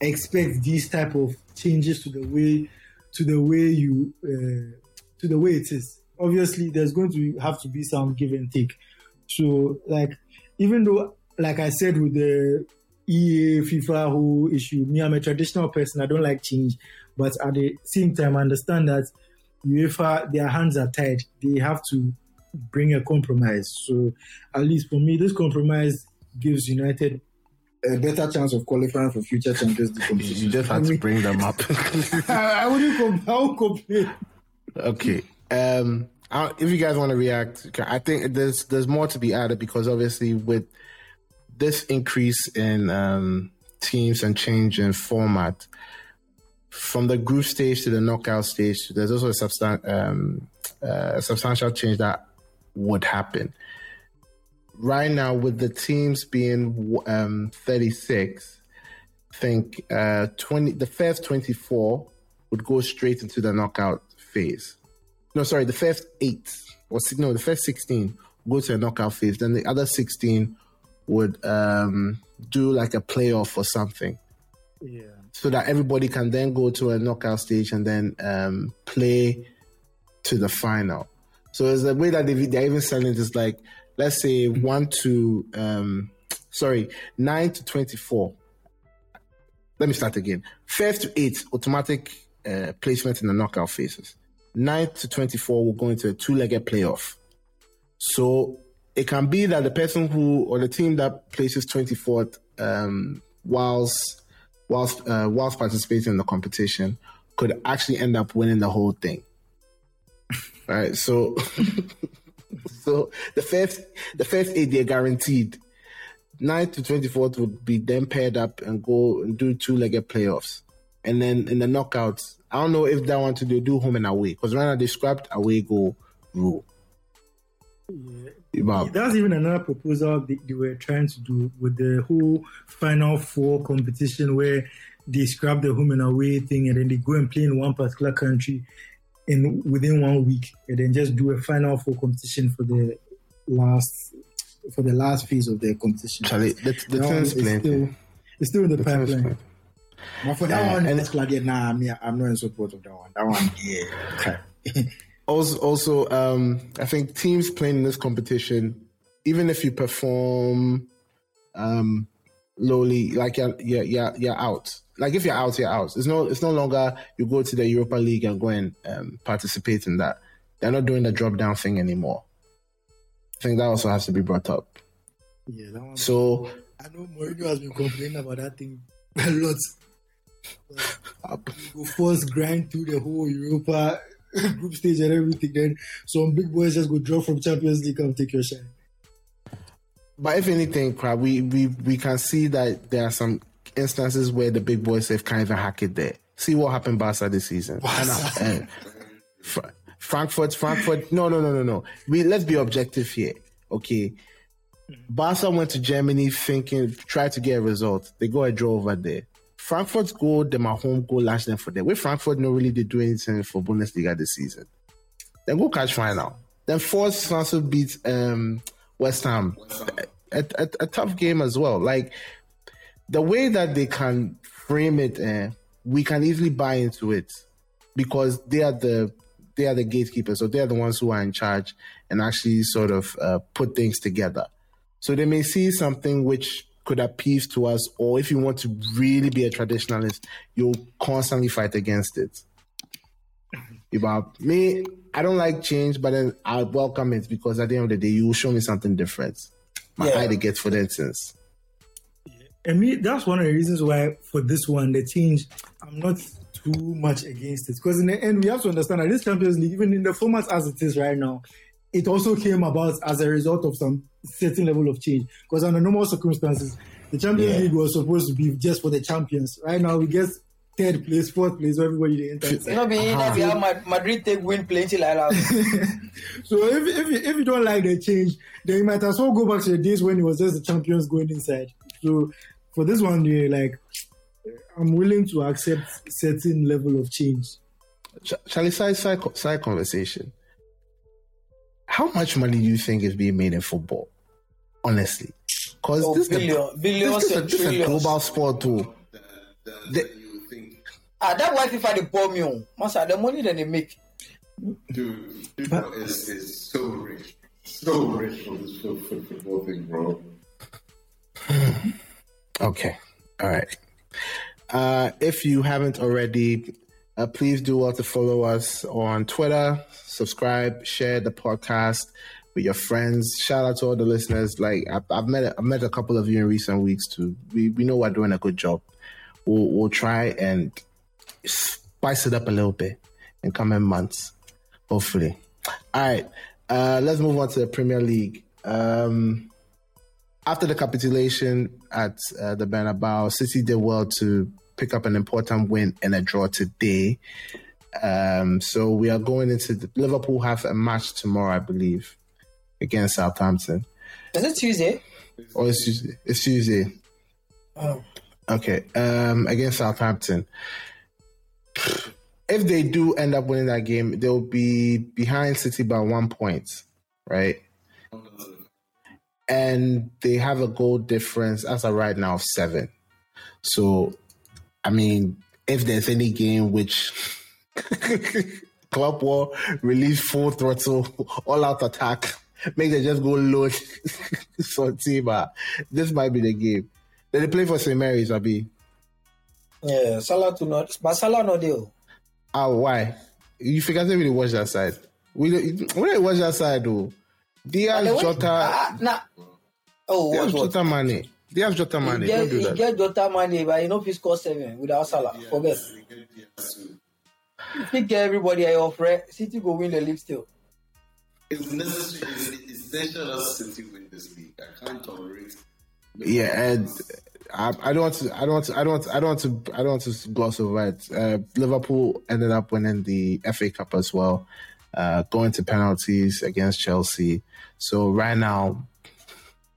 expect these type of changes to the way to the way you uh, to the way it is obviously there's going to have to be some give and take. So like even though like I said with the EA FIFA who issue, me I'm a traditional person. I don't like change, but at the same time I understand that UEFA their hands are tied. They have to bring a compromise. So at least for me, this compromise gives United a better chance of qualifying for future Champions League competitions. You just had to bring them up. *laughs* I, I wouldn't com- I would complain. Okay. Um, if you guys want to react, I think there's there's more to be added because obviously with this increase in um, teams and change in format from the group stage to the knockout stage, there's also a, substan- um, uh, substantial change that would happen. Right now, with the teams being um, 36, I think uh, 20 the first 24 would go straight into the knockout phase no, sorry, the first eight or no, the first sixteen go to a knockout phase. Then the other sixteen would um, do like a playoff or something. Yeah. So that everybody can then go to a knockout stage and then um, play to the final. So it's the way that they, they're even selling it is like, let's say one to, um, sorry, nine to 24. Let me start again. First to eight, automatic uh, placement in the knockout phases. 9 to 24 will go into a two legged playoff. So it can be that the person who, or the team that places 24th um, whilst, whilst, uh, whilst participating in the competition could actually end up winning the whole thing. *laughs* right. So, *laughs* so the first, the first eight, they're guaranteed. 9 to 24th would be then paired up and go and do two legged playoffs. And then in the knockouts, I don't know if that one to do, do home and away because right now they scrapped away goal rule. Yeah. That's even another proposal they, they, were trying to do with the whole Final Four competition where they scrap the home and away thing and then they go and play in one particular country in within one week and then just do a Final Four competition for the last for the last phase of the competition. Charlie, the, the is still, it's still in the, the pipeline. But for that one, and, particular, nah, me, I'm not in support of that one. That one, yeah. *laughs* also, also, um, I think teams playing in this competition, even if you perform um, lowly, like you're, you're, you're, you're out. Like if you're out, you're out. It's no, it's no longer you go to the Europa League and go and um, participate in that. They're not doing the drop down thing anymore. I think that also has to be brought up. Yeah, that one. So I know Mourinho has been complaining about that thing *laughs* a lot. *laughs* go first grind through the whole Europa *laughs* group stage and everything. Then some big boys just go drop from Champions League and take your shine. But if anything, crap, we, we we can see that there are some instances where the big boys have kind of hacked it there. See what happened Barca this season. Barca. And, uh, Frankfurt, Frankfurt. No, no, no, no, no. We let's be objective here. Okay. Barca went to Germany thinking, try to get a result. They go a draw over there. Frankfurt's goal, them my home goal last night for them. With Frankfurt no really did do anything for Bundesliga this season. Then go catch final. Then Force also beat um, West Ham. A, a, a, tough game as well. Like the way that they can frame it, uh, we can easily buy into it because they are the they are the gatekeepers, so they are the ones who are in charge and actually sort of uh, put things together. So they may see something which could appease to us, or if you want to really be a traditionalist, you'll constantly fight against it. About me, I don't like change, but then I welcome it because at the end of the day, you will show me something different. My yeah. eye to get for instance. And me, that's one of the reasons why for this one, the change, I'm not too much against it. Because in the end, we have to understand that this Champions League, even in the format as it is right now, it also came about as a result of some certain level of change. Because under normal circumstances, the Champions yeah. League was supposed to be just for the champions. Right now, we get third place, fourth place, everybody the entire. You know, be uh-huh. Madrid take win plenty like that. *laughs* so if if you, if you don't like the change, then you might as well go back to the days when it was just the champions going inside. So for this one, yeah, like I'm willing to accept certain level of change. Shall side, side, side conversation? How much money do you think is being made in football? Honestly, because oh, this, billion, the, this, this, this is a global sport too. The, ah, that why FIFA they pour me on. Master, the money that they make. Dude, FIFA is, is so rich, so rich for this football thing, bro. *sighs* okay, all right. Uh, if you haven't already, uh, please do well to follow us on Twitter, subscribe, share the podcast with your friends. Shout out to all the listeners. Like I've, I've met, I've met a couple of you in recent weeks too. We we know we're doing a good job. We'll we'll try and spice it up a little bit in coming months, hopefully. All right, uh, let's move on to the Premier League. Um, after the capitulation at uh, the Bernabeu, City did well to pick up an important win and a draw today. Um, so we are going into the, Liverpool have a match tomorrow, I believe, against Southampton. Is it Tuesday? Oh, it's Tuesday. It's Tuesday. Oh. Okay. Um, against Southampton. If they do end up winning that game, they'll be behind City by one point, right? and they have a goal difference as of right now of seven. So, I mean, if there's any game which *laughs* Club War release full throttle, all out attack, make them just go low so Tima, this might be the game. Did they play for St. Mary's, Abi? Yeah, Salah to not, but Salah no deal. Ah, why? You forgot to really watch that side. We we didn't watch that side though. Diaz Jota. Uh, nah. Oh, Diaz what, Jota money. Diaz Jota money. He get, do he get Jota money, but he know he score seven without Salah. Yeah, Forget. If he get everybody I offer, City go win the league still. It's necessary. It's essential that City win this league. I can't tolerate Yeah, and I, I, don't want to. I don't want to. I don't. Want to, I don't want to. I don't want to gloss over it. Uh, Liverpool ended up winning the FA Cup as well, uh, going to penalties against Chelsea. So right now,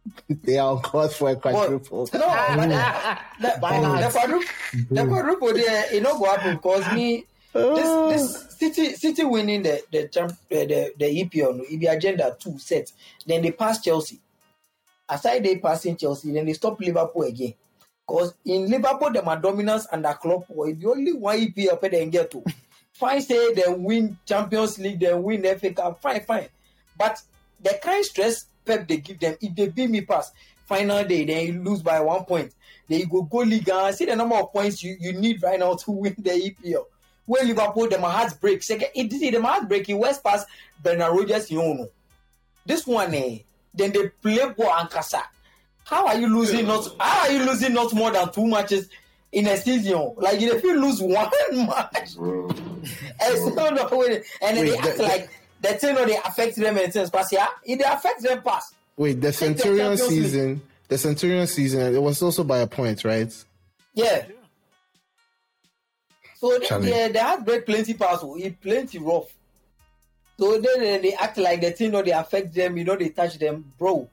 *laughs* they are on course for a quadruple. Well, no, *laughs* uh, uh, the, the, the, quadruple, the quadruple there, it not go happen because me. This, this City City winning the the champ, the the EPL, the agenda two set. Then they pass Chelsea aside they passing Chelsea, then they stop Liverpool again. Because in Liverpool, are dominance under Klopp. The only one EPL they get to. Fine, say they win Champions League, they win FA Cup, fine, fine. But the kind stress Pep they give them, if they beat me past final day, then you lose by one point. Then you go go league and see the number of points you, you need right now to win the EPL. When Liverpool, them hearts break. Second, it see them hearts break. West Pass Brendan Rodgers, you know. This one, eh, then they play ball and kasa. How are you losing not? How are you losing not more than two matches in a season? Like if you lose *laughs* one match, *laughs* and so no and then Wait, they act the, like the thing no they affect them in sense. But yeah, it they affect them pass. Wait, the Centurion season, the Centurion season, it was also by a point, right? Yeah. So they, they, they had break plenty pass, oh, it plenty rough. So then they act like the thing, or they affect them, you know, they touch them, bro.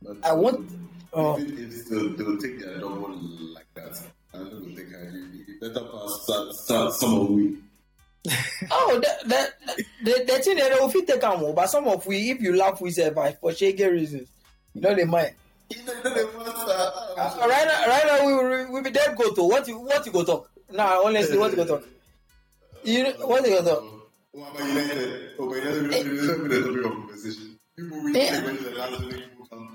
But I want. Uh, if they'll, they'll take their double like that, I don't think I better pass start, start some of we. Oh, the, the, the, the thing that will fit take more, but some of we, if you laugh, we say for shaggy reasons, you know they might. You know, they uh, uh, right now, right now we we be dead go to what you what you go talk. Nah, honestly, what you go talk. You know, what you go talk. What about United? Oh, but United, United, United, United, United, United, conversation. People yeah. when the last thing people come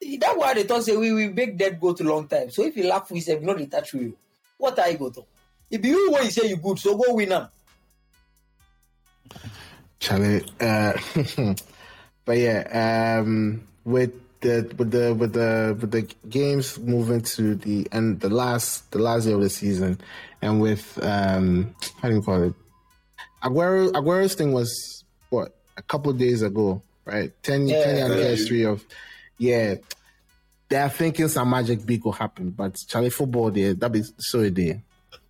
to That's why they talk say we will make that go to long time. So if you laugh with yourself, you know they touch you. What are you go to? If you want you say you good, so go win them. Charlie, uh, *laughs* but yeah, um, with the with the with the with the games moving to the end the last the last day of the season and with um how do you call it Aguero Aguero's thing was what a couple days ago right 10, yeah, 10 anniversary yeah. of yeah they are thinking some magic big will happen but Charlie football there that be so a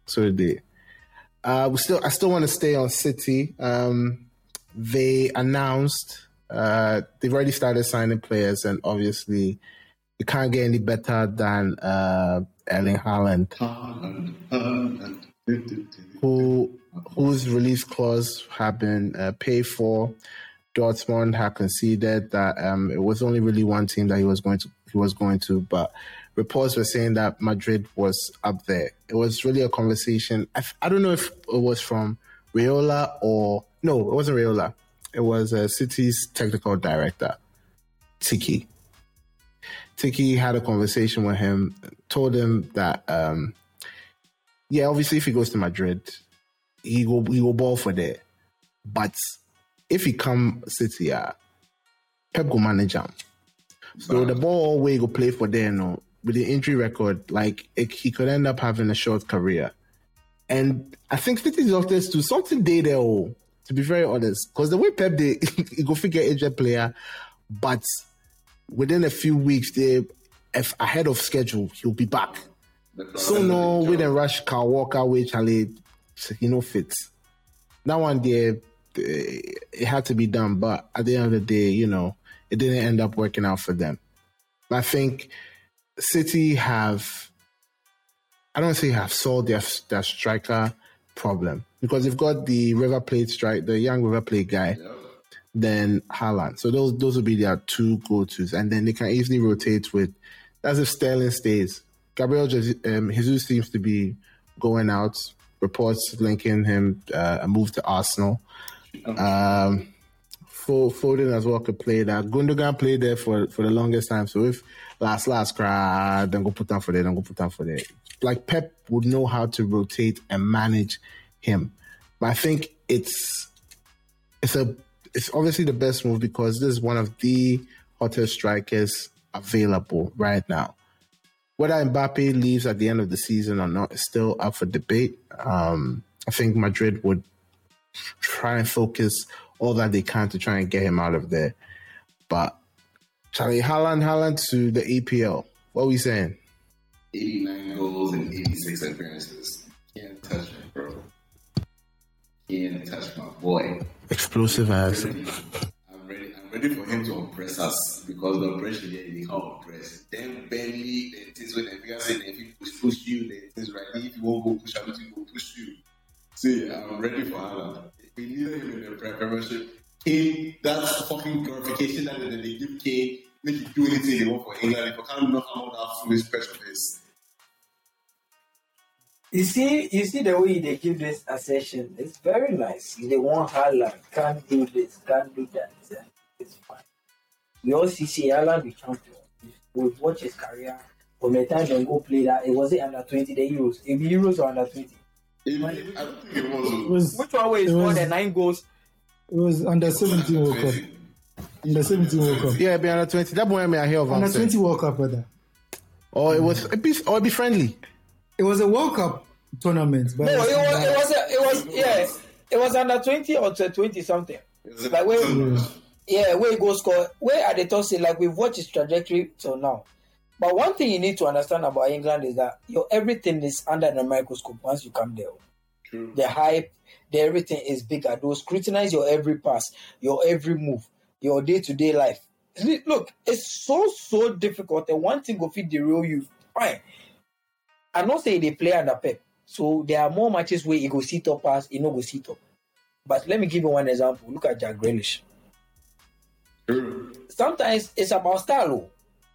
day so a day uh we still I still want to stay on City. Um they announced uh, they've already started signing players, and obviously, you can't get any better than uh, Erling Haaland, who whose release clause have been uh, paid for. Dortmund had conceded that um, it was only really one team that he was going to he was going to, but reports were saying that Madrid was up there. It was really a conversation. I, I don't know if it was from Raiola or no, it wasn't Raiola. It was a City's technical director, Txiki. Txiki had a conversation with him, told him that, um, yeah, obviously if he goes to Madrid, he will he will ball for there. But if he come City, uh, Pep go manage him. So the ball way go play for there, no, with the injury record, like it, he could end up having a short career. And I think City's doctors to something they there. To be very honest, because the way Pep they *laughs* he go figure injured player, but within a few weeks, they if ahead of schedule, he'll be back. So no, we then rush Kyle Walker, which Charlie, you know, fits. That one there, eh, it had to be done, but at the end of the day, you know, it didn't end up working out for them. I think City have, I don't say have solved their their striker problem because you've got the River Plate strike, the young River Plate guy, yeah. then Haaland. So those those will be their two go tos, and then they can easily rotate with. That's if Sterling stays. Gabriel um, Jesus seems to be going out. Reports linking him uh, a move to Arsenal. Um, Foden as well could play that. Gundogan played there for, for the longest time. So if last last cry, then go put down for there, then go put down for there. Like Pep would know how to rotate and manage him. But I think it's it's a it's obviously the best move because this is one of the hottest strikers available right now. Whether Mbappe leaves at the end of the season or not is still up for debate. Um, I think Madrid would try and focus all that they can to try and get him out of there. But Charlie Haaland, Haaland to the EPL. What are we saying? 89 goals and 86 appearances. Can't touch him, bro. Can't touch my boy. Explosive ass. I'm ready. I'm ready for him to oppress us because the oppression yeah, he can't impress. Then belly, then things when the figure say if he push, push you, then things right. If you won't go push he will push you. See, I'm ready for Haaland. We need him in the premiership. Kane, that's fucking glorification that they give Kane. Make you do anything they want for England. If I can't knock out that foolish pressure of his. You see, you see the way they give this assertion. It's very nice. They want Haaland, can't do this, can't do that. It's fine. We all see see Haaland be champion. We watch his career from the time they go play that. It was it under twenty the Euros. It be Euros or under twenty. It, I don't think it was. It was Which one way is more than nine goals? it was under 17 World Cup. Under 17 World Cup. Yeah, be under 20. That boy may I hear of Under 20 World Cup, brother. Or it was, it be, or it be friendly. It was a World Cup tournament, but No, it was it was a, it was yeah, it was under twenty or twenty something. Like where yeah, where he goes score where are the top say like we've watched his trajectory till now. But one thing you need to understand about England is that your everything is under the microscope once you come there. True. The hype, the everything is bigger. They'll scrutinize your every pass, your every move, your day to day life. Look, it's so so difficult. And one thing go fit the real you. Fine. I not say they play under Pep. So there are more matches where he go sit up pass, he no go sit up. But let me give you one example. Look at Jack Grealish. Sometimes it's about style. oh.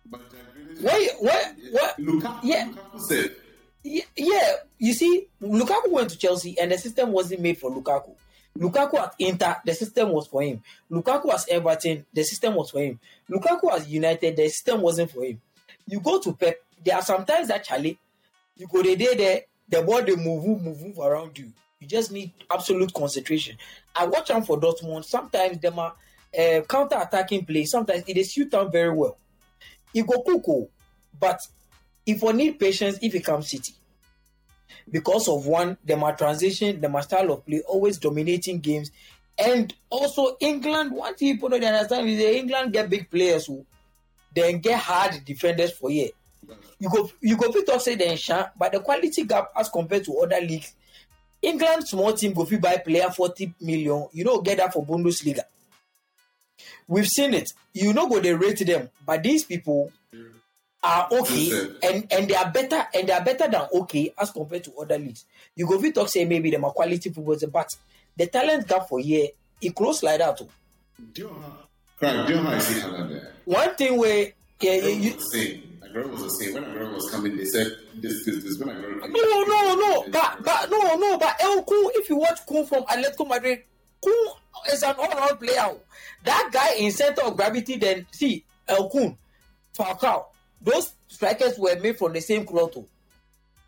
But Jack Grealish- Why? What? What? Lukaku, Yeah. Lukaku said, Yeah, yeah, you see, Lukaku went to Chelsea and the system wasn't made for Lukaku. Lukaku at Inter, the system was for him. Lukaku as Everton, the system was for him. Lukaku as United, the system wasn't for him. You go to Pep, there are sometimes actually you go the day there, the ball they move, move, move, around you. You just need absolute concentration. I watch them for Dortmund. Sometimes them are uh, counter attacking play. Sometimes it is suit them very well. You go cuckoo, but if we need patience, if it comes City, because of one, are transition, are style of play, always dominating games, and also England. Thing people don't understand is that England get big players who then get hard defenders for year. You go, you go fit talk say they shan, but the quality gap as compared to other leagues, England small team go fit buy player forty million. You know get that for Bundesliga. We've seen it. You know go they rate them, but these people are okay and and they are better and they are better than okay as compared to other leagues. You go fit talk say maybe them are quality footballers, but the talent gap for here it close like that. oh. do you know how, Craig, do you know how I see Haaland there? One thing where yeah, you, Aguero you, was the same. Aguero was the same. When Aguero was coming, they said this, this, this. When Aguero came, no, no, no, but but no, no, but El Kun, if you watch Kun from Atletico Madrid, Kun is an all-round player. Oh. That guy in center of gravity, then see El Kun, Falcao, those strikers were made from the same cloth. oh.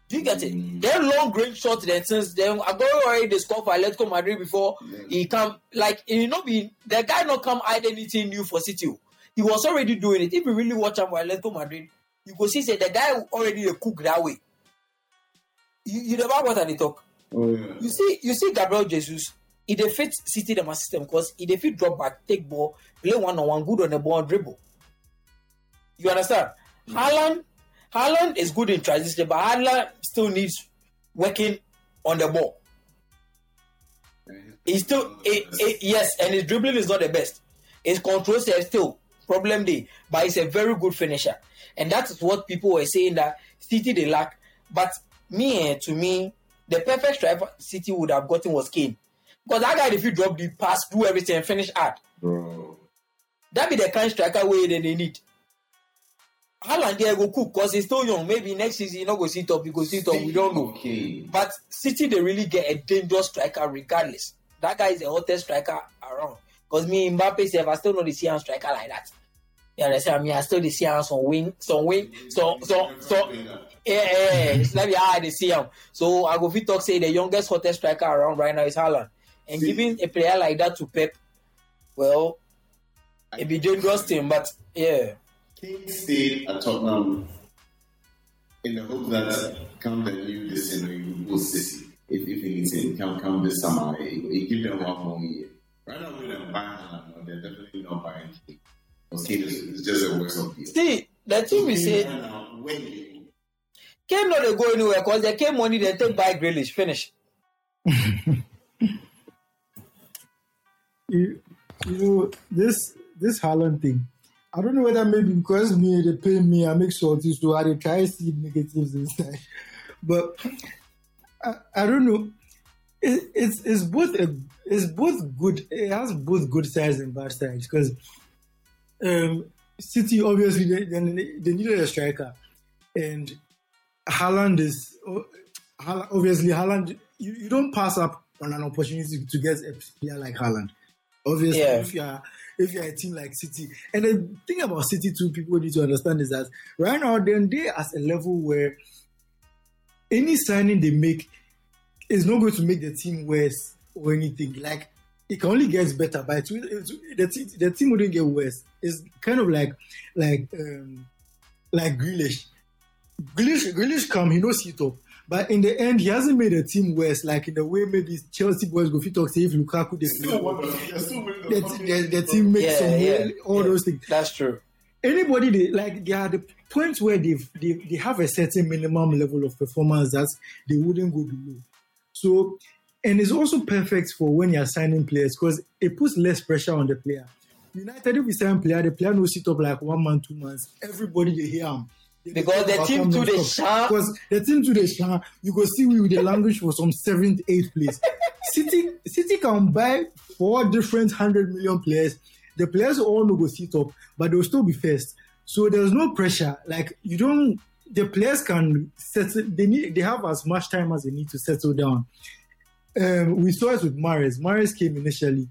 Do you get it? Mm. They're long range shots. Then since then, Aguero already they scored for Atletico Madrid before he come. Like you know, be the guy not come hide anything new for City. oh. He was already doing it. If you really watch him for Atletico Madrid, you go see say the guy already a cook that way. You, you never what I dey talk. oh, yeah. You see, you see Gabriel Jesus. He fit City them system because he dey fit drop back, take ball, play one on one, good on the ball, and dribble. You understand? Haaland, Haaland is good in transition, but Haaland still needs working on the ball. He's still eh, eh, yes, and his dribbling is not the best. His control is still problem day, but he's a very good finisher, and that is what people were saying that City they lack. But me, eh, to me, the perfect striker City would have gotten was Kane, because that guy if you drop the pass, do everything, finish hard. Bro. That be the kind striker way that they need. Haaland go cook because he's still young. Maybe next season he not go sit up, he go sit up. We don't know. Okay. But City, they really get a dangerous striker regardless. That guy is the hottest striker around. Because me, Mbappe, self, I still know the see him striker like that. You understand me? I still the see him some wing, some wing, so, so, so, yeah, yeah. It's like how they see him. So I go fit talk say the youngest hottest striker around right now is Haaland. And See- giving a player like that to Pep, well, it be dangerous thing, but yeah. Kane stayed at Tottenham in the hope that come the new this season he will go City. If if anything, come come this summer, he, he give them one more year. Right now, with them buying Haaland, no, they're definitely not buying Kane. it's just a waste of See, the thing we say, Kane not they go anywhere because they came money they take buy Grealish, finish. *laughs* you, you know this this Haaland thing. I don't know whether maybe because me they pay me, I make sure to so I try to see negatives inside, but I, I don't know. It, it's it's both a, it's both good. It has both good sides and bad sides because um, City obviously they, they, they needed a striker, and Haaland is obviously Haaland. You, you don't pass up on an opportunity to get a player like Haaland. Obviously, yeah. if you are if you're a team like City, and the thing about City too, people need to understand is that right now then they at a level where any signing they make is not going to make the team worse or anything. Like it can only get better, but the, the team wouldn't get worse. It's kind of like like um, like Grealish. Grealish, Grealish come, he knows it up. But in the end, he hasn't made a team worse. Like in the way maybe Chelsea boys go fit talk say if Lukaku they play, the, the, the team makes yeah, some yeah, all yeah. those things. That's true. Anybody they like, they are the points where they they they have a certain minimum level of performance that they wouldn't go below. So, and it's also perfect for when you're signing players because it puts less pressure on the player. United, if we sign player, the player will sit up like one month, two months. Everybody they hear him because the team to the sharp. Because the team to the sharp, you go see we with the language for some seventh, eighth place. *laughs* City, City can buy four different hundred million players. The players all will go sit up, but they'll still be first. So there's no pressure. Like you don't. The players can settle. They need. They have as much time as they need to settle down. Um, we saw it with Mahrez. Mahrez came initially.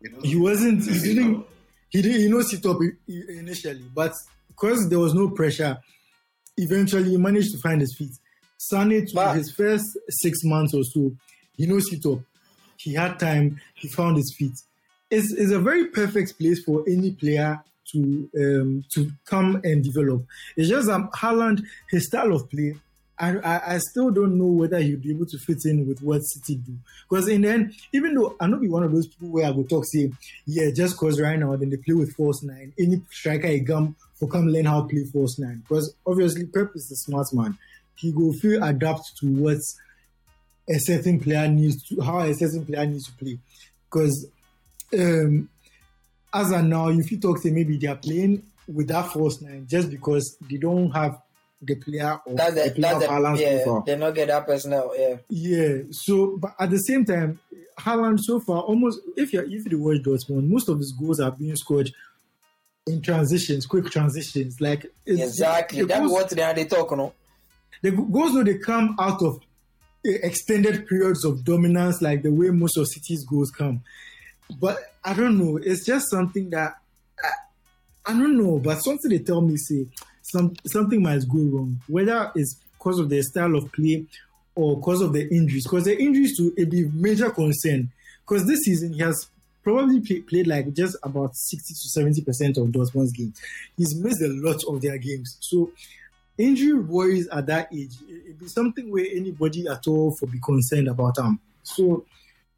You know, He wasn't. He didn't. He didn't. You know, sit up initially, but because there was no pressure, eventually he managed to find his feet. Sané, to his first six months or so, he knows it up. He had time, he found his feet. It's, it's a very perfect place for any player to um, to come and develop. It's just um, Haaland, his style of play, I, I, I, still don't know whether he'll be able to fit in with what City do. Because in the end, even though I not be one of those people where I will talk, say, yeah, just because right now then they play with false nine, any striker a gum for come learn how to play false nine. Because obviously Pep is a smart man. He will feel adapt to what a certain player needs to how a certain player needs to play. Because um, as of now, if you talk to maybe they are playing with that false nine just because they don't have the player or that's the, the player that's balance yeah, so They not get that personnel, yeah. Yeah. So but at the same time, Haaland so far almost if you if you watch Dortmund, most of his goals are being scored in transitions, quick transitions. Like exactly. That's what they are they talk, no? The goals though they come out of eh, extended periods of dominance, like the way most of City's goals come. But I don't know. It's just something that I, I don't know. But something they tell me say some something might go wrong, whether it's because of their style of play or because of the injuries. Because the injuries to be major concern. Because this season he has probably play, played like just about 60 to 70 percent of Dortmund's games. He's missed a lot of their games. So injury worries at that age, it'd be something where anybody at all for be concerned about them. So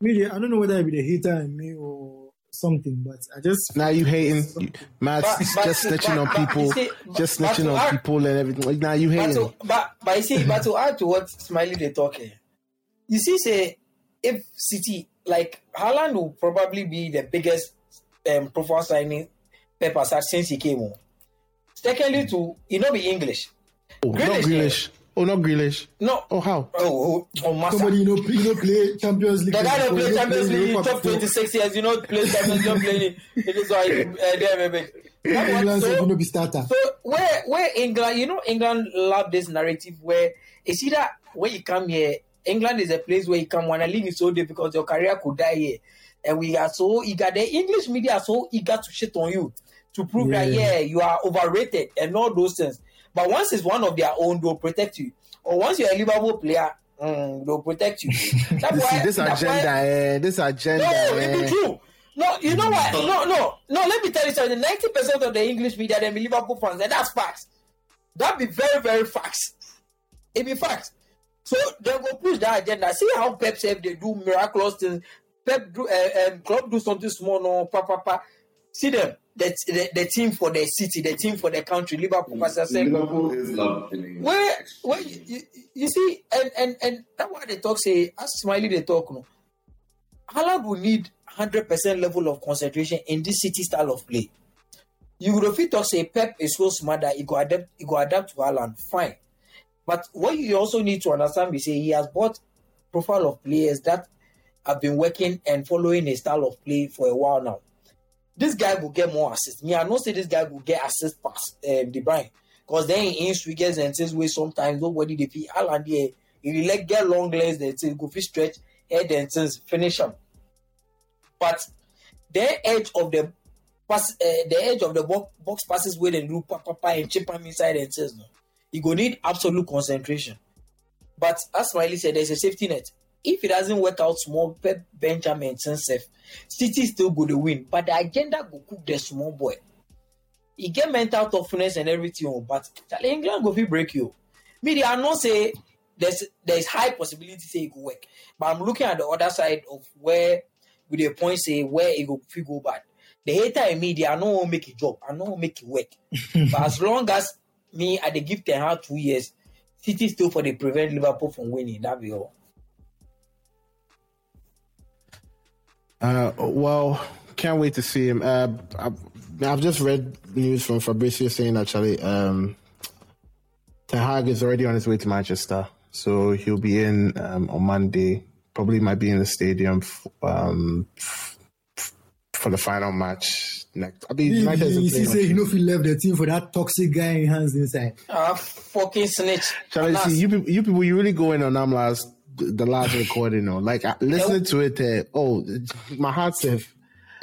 maybe I don't know whether it be the hater in me or something, but I just now you hating, Matt, just snitching on people, see, just snitching on add, people and everything. Now you hating. But, to, but, but you see, but to add to what Smiley they talking, you see, say if City like Haaland will probably be the biggest um, profile signing Pepper since he came on. Secondly, to you know be English. Oh, Grealish, not Grealish. Oh, not Grealish. No. Oh, how? Oh, oh, oh Somebody, you know, you know, play Champions League. The guy that play Champions League top 26 years, you know, play Champions League, play it is why uh, there, baby. *laughs* England so, you be starter. So where where England, you know, England love this narrative where it's either when you come here, England is a place where you come when a league is so difficult, your career could die here, and we are so eager. The English media are so eager to shit on you to prove yeah. that yeah, you are overrated and all those things. But once it's one of their own, they'll protect you. Or once you're a Liverpool player, mm, they'll protect you. *laughs* That's why, this agenda, why, eh, this agenda. No, eh. it be true. No, you know what? No, no, no. Let me tell you something. Ninety percent of the English media they be Liverpool fans, and that's facts. That be very, very facts. It be facts. So they will push that agenda. See how Pep said they do miraculous things. Pep do uh, um, club do something small, no, pa pa pa. See them. the, the, the team for the city, the team for the country, Liverpool. Pastor Liverpool is loved Where, where you, you, see, and and and that's why they talk say, as Smiley they talk, no. Haaland will need hundred percent level of concentration in this city style of play. You would have talk say Pep is so smart that he go adapt, he go adapt to Haaland, fine. But what you also need to understand is he has bought profile of players that have been working and following a style of play for a while now this guy will get more assists. Me, I not say this guy will get assist past um, De Bruyne. Because then in triggers and things where sometimes nobody they feel Alan there. He like get long legs then go fit stretch head and things finish him. But the edge of the pass, uh, the edge of the box, box passes where they do papa and chip him inside and says no. You go need absolute concentration. But as Smiley said, there's a safety net if it doesn't work out small, Pep Benjamin himself, City still go to win. But the agenda go cook the small boy. He get mental toughness and everything, oh, but England go fit break you. Me, I not say there's there's high possibility say it go work. But I'm looking at the other side of where with the point say where it go fit go bad. The hater in me, they are not make a job, I know make it work. *laughs* but as long as me, I they give Ten Hag two years, City still for the prevent Liverpool from winning. That be all. Uh, well, can't wait to see him. Uh, I've, I've, just read news from Fabrizio saying actually um, Ten Hag is already on his way to Manchester, so he'll be in um, on Monday. Probably might be in the stadium f- um, f- for the final match next. I mean, he, United he, he say you know if he left the team for that toxic guy in hands inside. Ah, fucking snitch. Charlie, see? You, you people, you really go in on them last the last recording or like listening to it uh, oh my heart said *laughs*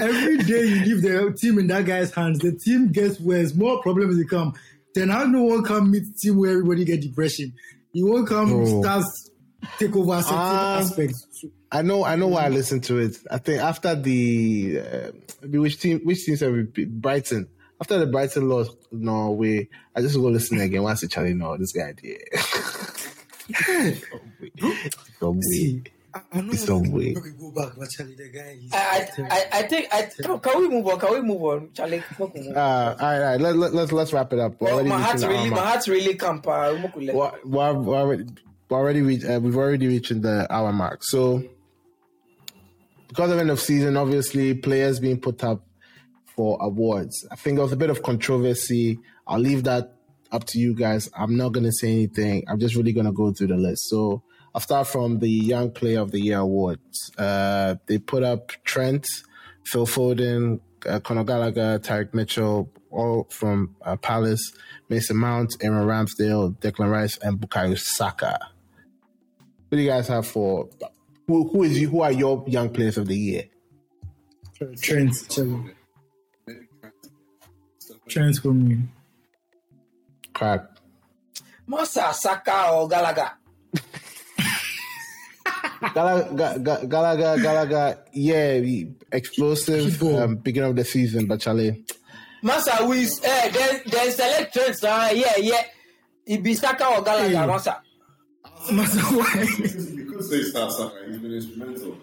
every day you leave the team in that guy's hands the team gets worse. More problems they come. Then how no one come meet team where everybody get depression. You won't come oh. start take over certain uh, aspects I know, I know why I listened to it. I think after the uh, which team, which team said Brighton after the Brighton loss Norway, I just go listen again. Once the Charlie, no, this guy did. *laughs* some way. I, know some way. Go back, but Charlie, the guy. I, I, I think. I, can, can we move on? Can we move on, Charlie? Uh, all right, all right. Let, let, let's let's wrap it up. Well, my heart's really, my heart's really camp. Uh, we're, we're already, we're already reached, uh, we've already reached the hour mark. So, because of end of season, obviously, players being put up for awards. I think there was a bit of controversy. I'll leave that up to you guys. I'm not going to say anything. I'm just really going to go through the list. So I'll start from the Young Player of the Year awards. Uh, they put up Trent, Phil Foden, uh, Conor Gallagher, Tyrick Mitchell, all from uh, Palace, Mason Mount, Aaron Ramsdale, Declan Rice, and Bukayo Saka. What do you guys have for who, who is who are your young players of the year? Trent. Transfer me. Crack. Masa Saka or Gallagher? Gallagher, Gallagher, Gallagher, yeah, explosive um, beginning of the season, but Charlie. Masa, we eh, then then select trends. Uh, yeah, yeah. It be or Gallagher, hey. Masa. Masa, why? *laughs* Could say Saka. He's been instrumental.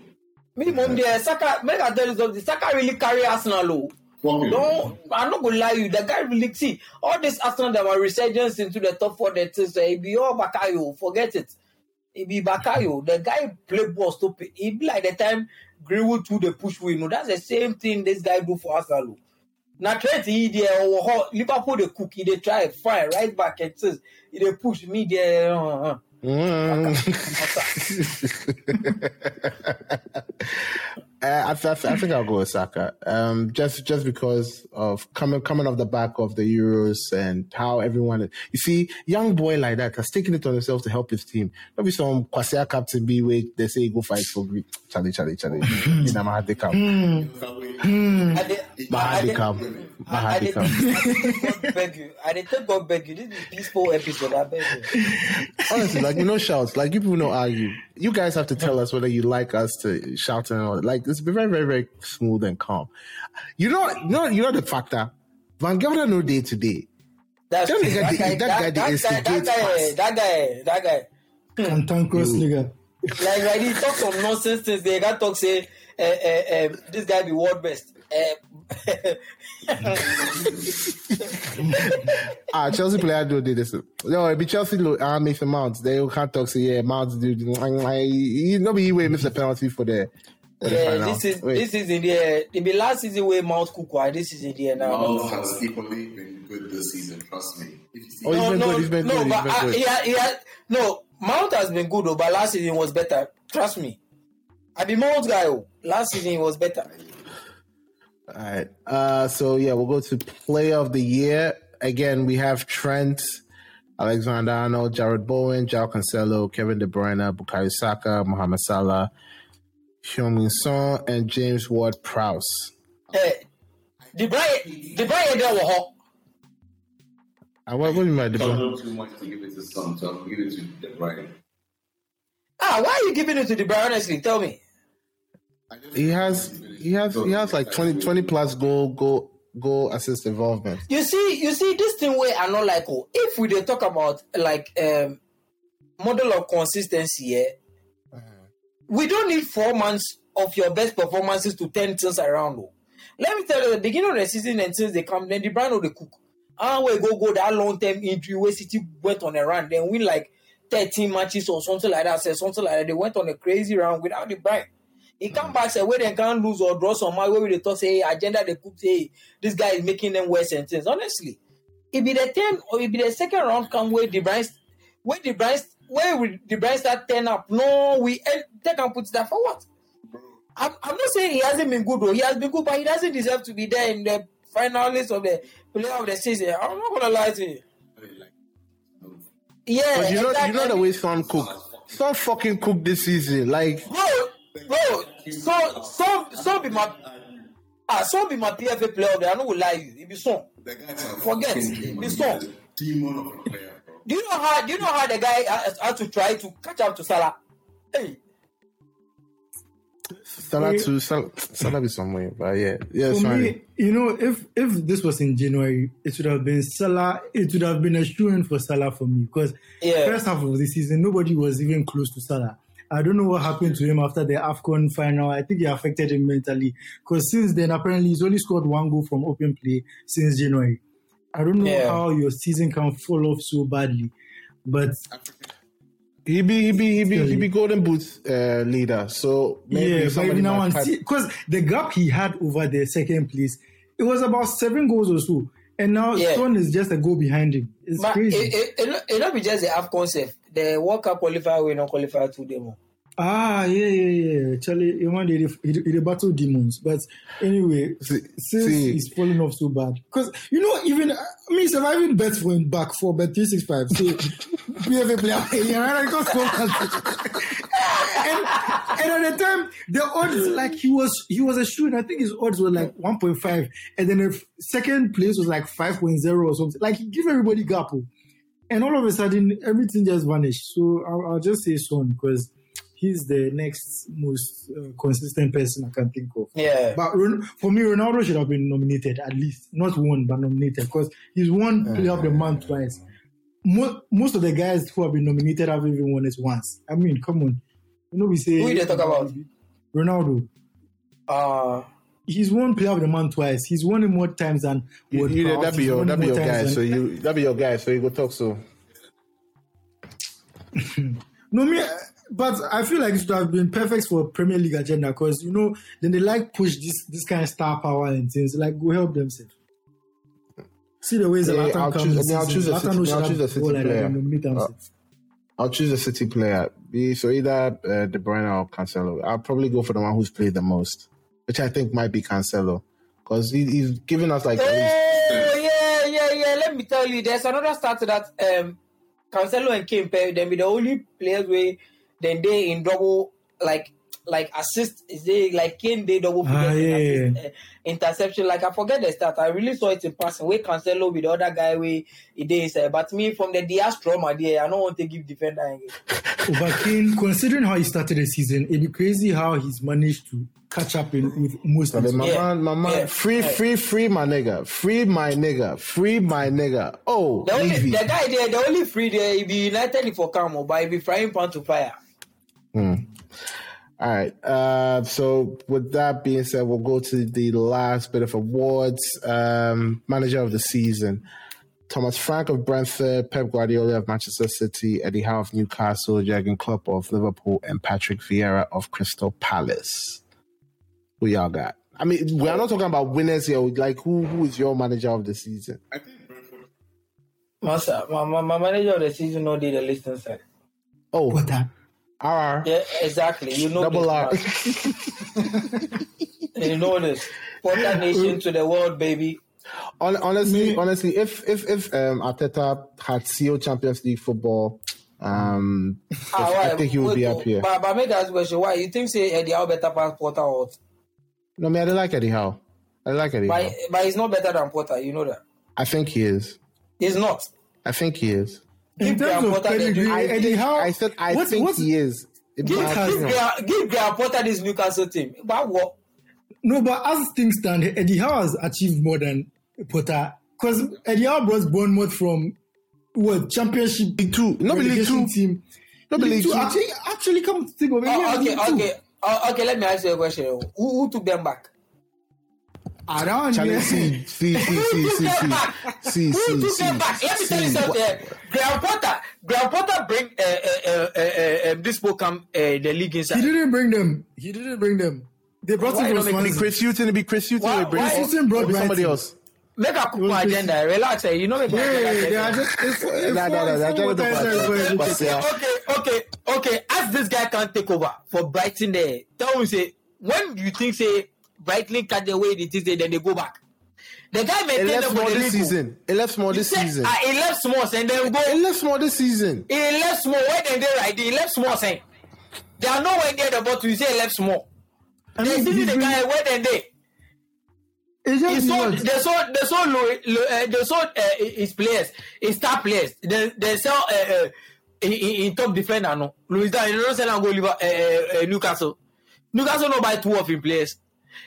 Minimum there, Saka. Make I tell you something. Saka really carry Arsenal low. Don't I'm not gonna lie you. The guy really see all this Arsenal that were resurgence into the top four. That is, uh, it be all Bukayo. Forget it. It be Bukayo. The guy play ball stupid. It be like the time Greenwood to the push win. You know, that's the same thing this guy do for Arsenal. Now try to eat there Liverpool the cookie they try fine right back and says they push me there. Uh, uh. Mm. *laughs* Uh, I, I, I, think I'll go with Saka. Um, just just because of coming coming off the back of the Euros and how everyone you see young boy like that has taken it on himself to help his team. Maybe some Kwasia captain be where they say go fight for Greek. Charlie, Charlie, Charlie. In a Mahadi Cup. Mahadi Cup. Mahadi Cup. beg you. I didn't take God beg you. This is peaceful episode. I beg you. Honestly, like you know shouts. Like you people know argue. You guys have to tell us whether you like us to shout and all. Like it's very, very, very smooth and calm. You know, you know, you know the factor. Van Gelder no day to day. That's that, guy, that, guy, that, guy, that, guy, that guy, that guy, that guy. Cantankerous nigga. Like, like he talk some nonsense things. They got talk say uh, uh, um, this guy be world best. Uh, ah, Chelsea player do this. No, it be Chelsea look uh, Mason Mount. They can't talk say yeah, Mount do he not be way miss the penalty for the yeah, this is Wait. this is in the it be last season where Mount cook why this is in the now. Mount has equally been good this season, trust me. Oh, he's no, been no, good, he's been no, good. But, he's been uh, good. Yeah, yeah, no, Mount has been good though, but last season was better. Trust me. I be Mount guy. Oh. Last season was better. All right. Uh, so yeah, we'll go to player of the year. Again, we have Trent, Alexander Arnold, Jarrod Bowen, João Cancelo, Kevin De Bruyne, Bukayo Saka, Mohamed Salah, Heung-min Son, and James Ward-Prowse. Hey, De Bruyne, De Bruyne there was uh, what, what do you mean by De Bruyne? too much to give it to Son, so I'm giving it to De Bruyne. Ah, why are you giving it to De Bruyne? Honestly, tell me. He has he has he has like 20, 20 plus goal goal goal assist involvement. You see, you see this thing where I not like oh, if we dey talk about like um model of consistency, yeah, uh-huh. we don't need four months of your best performances to turn things around. Oh. Let me tell you, the beginning of the season and since they come, then the brand of the cook. Ah, we go go that long term injury where City went on a run, then win like 13 matches or something like that. Say something like that. They went on a crazy run without the brand. He come back say where they can't lose or draw some money where they talk say agenda they cook say this guy is making them worse and things. Honestly, it be the ten or it be the second round come where De Bruyne where De Bruyne where we, De Bruyne start turn up. No, we eh, take and put that for what? I'm, I'm not saying he hasn't been good though. He has been good, but he doesn't deserve to be there in the finalist of the player of the season. I'm not gonna lie to you. Yeah, but you know, exactly. you know the way Son cook. Son fucking cook this season, like bro, bro. So, so, so be my ah, so be my PFA player. There, I know will lie you. It be so. Forget it be so. Do you know how? Do you know how the guy had to try to catch up to Salah? Hey. Salah to Salah, Salah be somewhere, but yeah, yeah. For me, you know, if if this was in January, it would have been Salah. It would have been a shoo for Salah for me because yeah. first half of the season, nobody was even close to Salah. I don't know what happened to him after the AFCON final. I think it affected him mentally because since then, apparently, he's only scored one goal from open play since January. I don't know yeah. how your season can fall off so badly, but he be he be he be he be golden boot uh, leader. So yeah, but now and because the gap he had over the second place, it was about seven goals or so, and now yeah. Son is just a goal behind him. It's but crazy. It, it, it, it not be just the AFCON safe. The World Cup qualifier will not qualify to them. Ah, yeah, yeah, yeah. Charlie, he want to he, battle demons. But anyway, see. he's falling off so bad. Because, you know, even, I mean, surviving bets went back for bet 365. So, *laughs* PFA player, *laughs* yeah, I got *laughs* and, and at the time, the odds, like, he was, he was a shooter. I think his odds were like 1.5. And then the second place was like 5.0 or something. Like, give everybody gap. And all of a sudden, everything just vanished. So, I'll, I'll just say Son because he's the next most uh, consistent person I can think of. Yeah. But for me, Ronaldo should have been nominated at least, not won, but nominated because he's won Player of the Month twice. Most, most of the guys who have been nominated have even won it once. I mean, come on. You know, we say. Who you talk about? Ronaldo. Uh, He's won Player of the Month twice. He's won it more times than. You, you, that be your that be your guy. So you that be your guy. So you go talk so. *laughs* no me but I feel like it would have been perfect for Premier League agenda because you know then they like push this this kind of star power and things like go help themselves. See the ways yeah, I'll choose, I'll choose a city, I'll choose a city player. Like I'll choose a city player. So either uh, De Bruyne or Cancelo. I'll probably go for the one who's played the most, which I think might be Cancelo, because he, he's giving us like. Oh yeah, yeah, yeah. Let me tell you, there's another start to that. Um, Cancelo and Kane, them be the only players where then they in double like like assist is they like Kane they double ah, yeah, assist, uh, interception. Like I forget the start. I really saw it in passing. We Cancelo with the other guy we it is uh, but me from the Diaz trauma there, I don't want to give defender again. *laughs* but Kane, considering how he started the season, it'd be crazy how he's managed to catch up in with most of my yeah. man, my man, yeah. free, yeah. free, free my nigga, free my nigga, free my nigga. Oh, the, only, the guy there, the only free there, he be United for Camo, but he be frying pan to fire. All right. Uh, so with that being said, we'll go to the last bit of awards. Um, manager of the season. Thomas Frank of Brentford, Pep Guardiola of Manchester City, Eddie Howe of Newcastle, Jurgen Klopp of Liverpool, and Patrick Vieira of Crystal Palace. Who y'all got? I mean, we are not talking about winners here. Like, who who is your manager of the season? I think Brentford. Master, my, my, my manager of the season no did the list inside. Oh, What that? RR. Yeah, exactly. You know Double R. this, man. *laughs* you know this. Potter Nation to the world, baby. Hon- honestly, honestly, if if if um, Arteta had CEO Champions League football, um, Ah, I why? think he would be up here. But, but make that question. Why you think say Eddie Howe better pass Potter or what? No, man, I don't like Eddie Howe. I like Eddie But, Howe. but he's not better than Potter. You know that. I think he is. He's not. I think he is. In Give terms Graham of Potter pedigree, due- Eddie Howe. I said I what's- think what's- he is. Give, my give. Graham, give Graham Potter this Newcastle team. But what? No, but as things stand, Eddie Howe has achieved more than Potter. Because Eddie Howe brought Bournemouth from what championship League Two. No, League Two. team. No, League Two. Actually, actually, come to think of it. Oh, yeah, Oh, okay, okay. Oh, okay, let me ask you a question. Who, who took them back? Around Charlie, here. see, see, see, Who see, see, see, see, see, see. Let me tell you something. Uh, Graham Potter, Graham Potter bring uh, uh, uh, uh, uh, this Pocam uh, the league inside. He didn't bring them. He didn't bring them. They brought Why him not from make It'd be Swansea. Chris Hughton. It'd be Chris Hughton. Why- It'd bring why it'd Hughton brought be somebody Brighton? else. Make a cook my agenda. Relax, eh? You know, make a Hey, they are just. It's, it's Nah, nah, nah, nah, I okay, okay, okay. As this guy can't take over for Brighton, there, tell me say when do you think say Brighton catch the way it is, there, then they go back. The guy maintained them for the this league. season. It left small this said, season. ah, he left small and then go. It left small this season. He left small. Where then they right? He left small saying they are nowhere near the bottom. You say he left small. I They mean, see he's the guy where then they. It's He just sold, they sold, they sold, low, low, uh, they sold uh, his players, his star players. They, they sell uh, uh, in, top defender. No, Luis Dan, you don't sell and go Liver, uh, uh, uh, Newcastle. Newcastle no buy two of him players.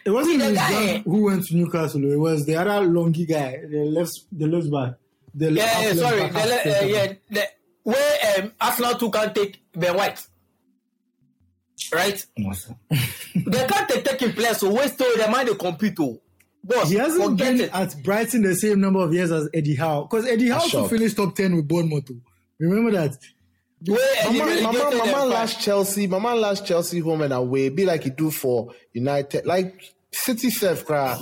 It wasn't The guy- who went to Newcastle. It was the other longy guy, the left, the left back. The Yeah, half yeah left sorry, back, the, uh, yeah, the, where um, Arsenal too can take Ben White, right? they can't take taking players, so waste all the money they compete. Oh, boss, He hasn't forget been it. at Brighton the same number of years as Eddie Howe. Because Eddie Howe finished top 10 with Bournemouth. too. Remember that? Where My Eddie man, my relegated my them man from- last Chelsea. My man last Chelsea home and away. Be like he do for United. Like City self cry.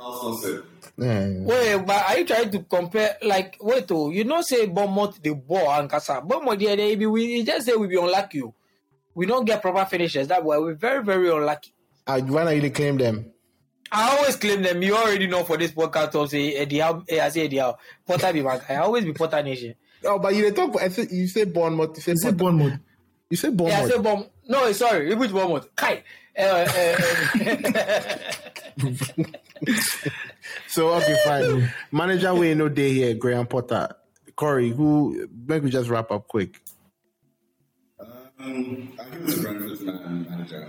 Arsenal said. Yeah. Wait, but are you trying to compare? Like, wait, oh, you know, say Bournemouth the ball and Casa. Bournemouth, yeah, they be we just say we be unlucky. oh. We don't get proper finishes. That way, we're very, very unlucky. Uh, why not you claim them? I always claim them. You already know for this podcast. I'll say Eddie Howe. eh, I say Eddie Howe. Potter be my guy. I always be Potter Nation. Oh, but you dey talk. I think you say Bournemouth. You say, He said Bournemouth. Bournemouth. You say Yeah, I Bournemouth. say Bournemouth. No, sorry, which Bournemouth? Kai. Uh, uh, *laughs* So okay, fine. Manager we no day here. Graham Potter, Corey. Who? Maybe we just wrap up quick. Um, I give it to Brentford's man, manager.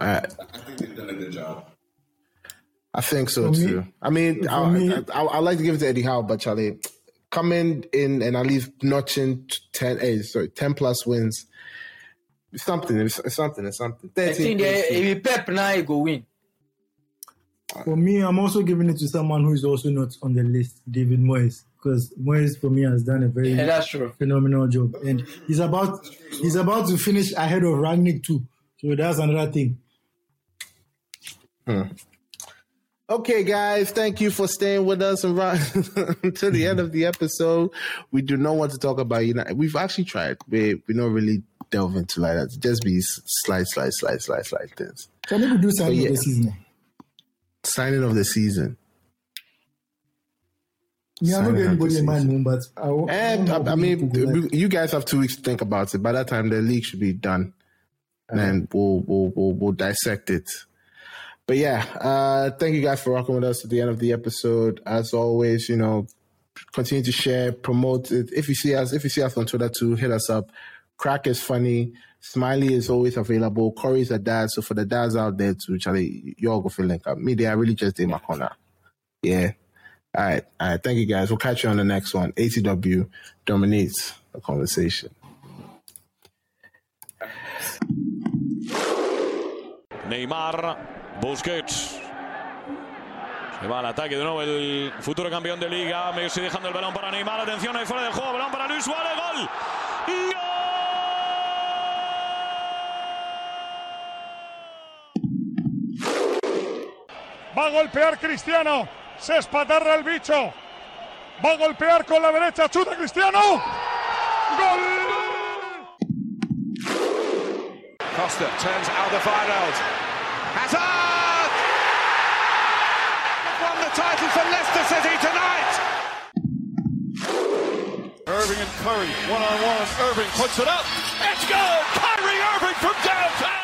All right. I think they've done a good job. I think so For me- too. I mean, I, me- I, I, I like to give it to Eddie Howe, but Charlie, coming in and at least notching t- ten, eh, sorry, ten plus wins. It's something. It's, it's something. It's something. I 13, think they, 18. if he Pep now, he go win. For me, I'm also giving it to someone who is also not on the list, David Moyes. Because Moyes, for me, has done a very Yeah, that's true. phenomenal job. And he's about he's about to finish ahead of Rangnick too. So that's another thing. Okay, guys, thank you for staying with us and right *laughs* to the end of the episode. We do not want to talk about United. We've actually tried. We we not really delve into like that. Just be slide, slide, slide, slide, slide things. Can we do something yeah. this season? Signing of the season. Yeah, I don't Signing of anybody the in mind, Moon, but I, wa- And I, I mean, to go like. we- you guys have two weeks to think about it. By that time, the league should be done, uh-huh. and we'll we'll we'll, we'll dissect it. But yeah, uh, thank you guys for rocking with us at the end of the episode. As always, you know, continue to share, promote it. If you see us, if you see us on Twitter too, hit us up. Crack is funny. Smiley is always available. Corey's a dad, so for the dads out there too, Charlie, you all go feel link up. Me, are really just in my corner. Yeah. All right. All right. Thank you guys. We'll catch you on the next one. ATW dominates the conversation. Neymar, Busquets. Se va al ataque de nuevo el futuro campeón de liga. Messi dejando el balón para Neymar. Atención ahí fuera del juego. Balón para Luis Suárez. Gol. ¡Gol! Va a golpear Cristiano. Se espatarra el bicho. Va a golpear con la derecha. Chuta Cristiano. Gol. Costa turns Alderweireld. Hazard! Won the title for Leicester City tonight. Irving and Curry, one on one. Irving puts it up. It's good. Kyrie Irving from downtown.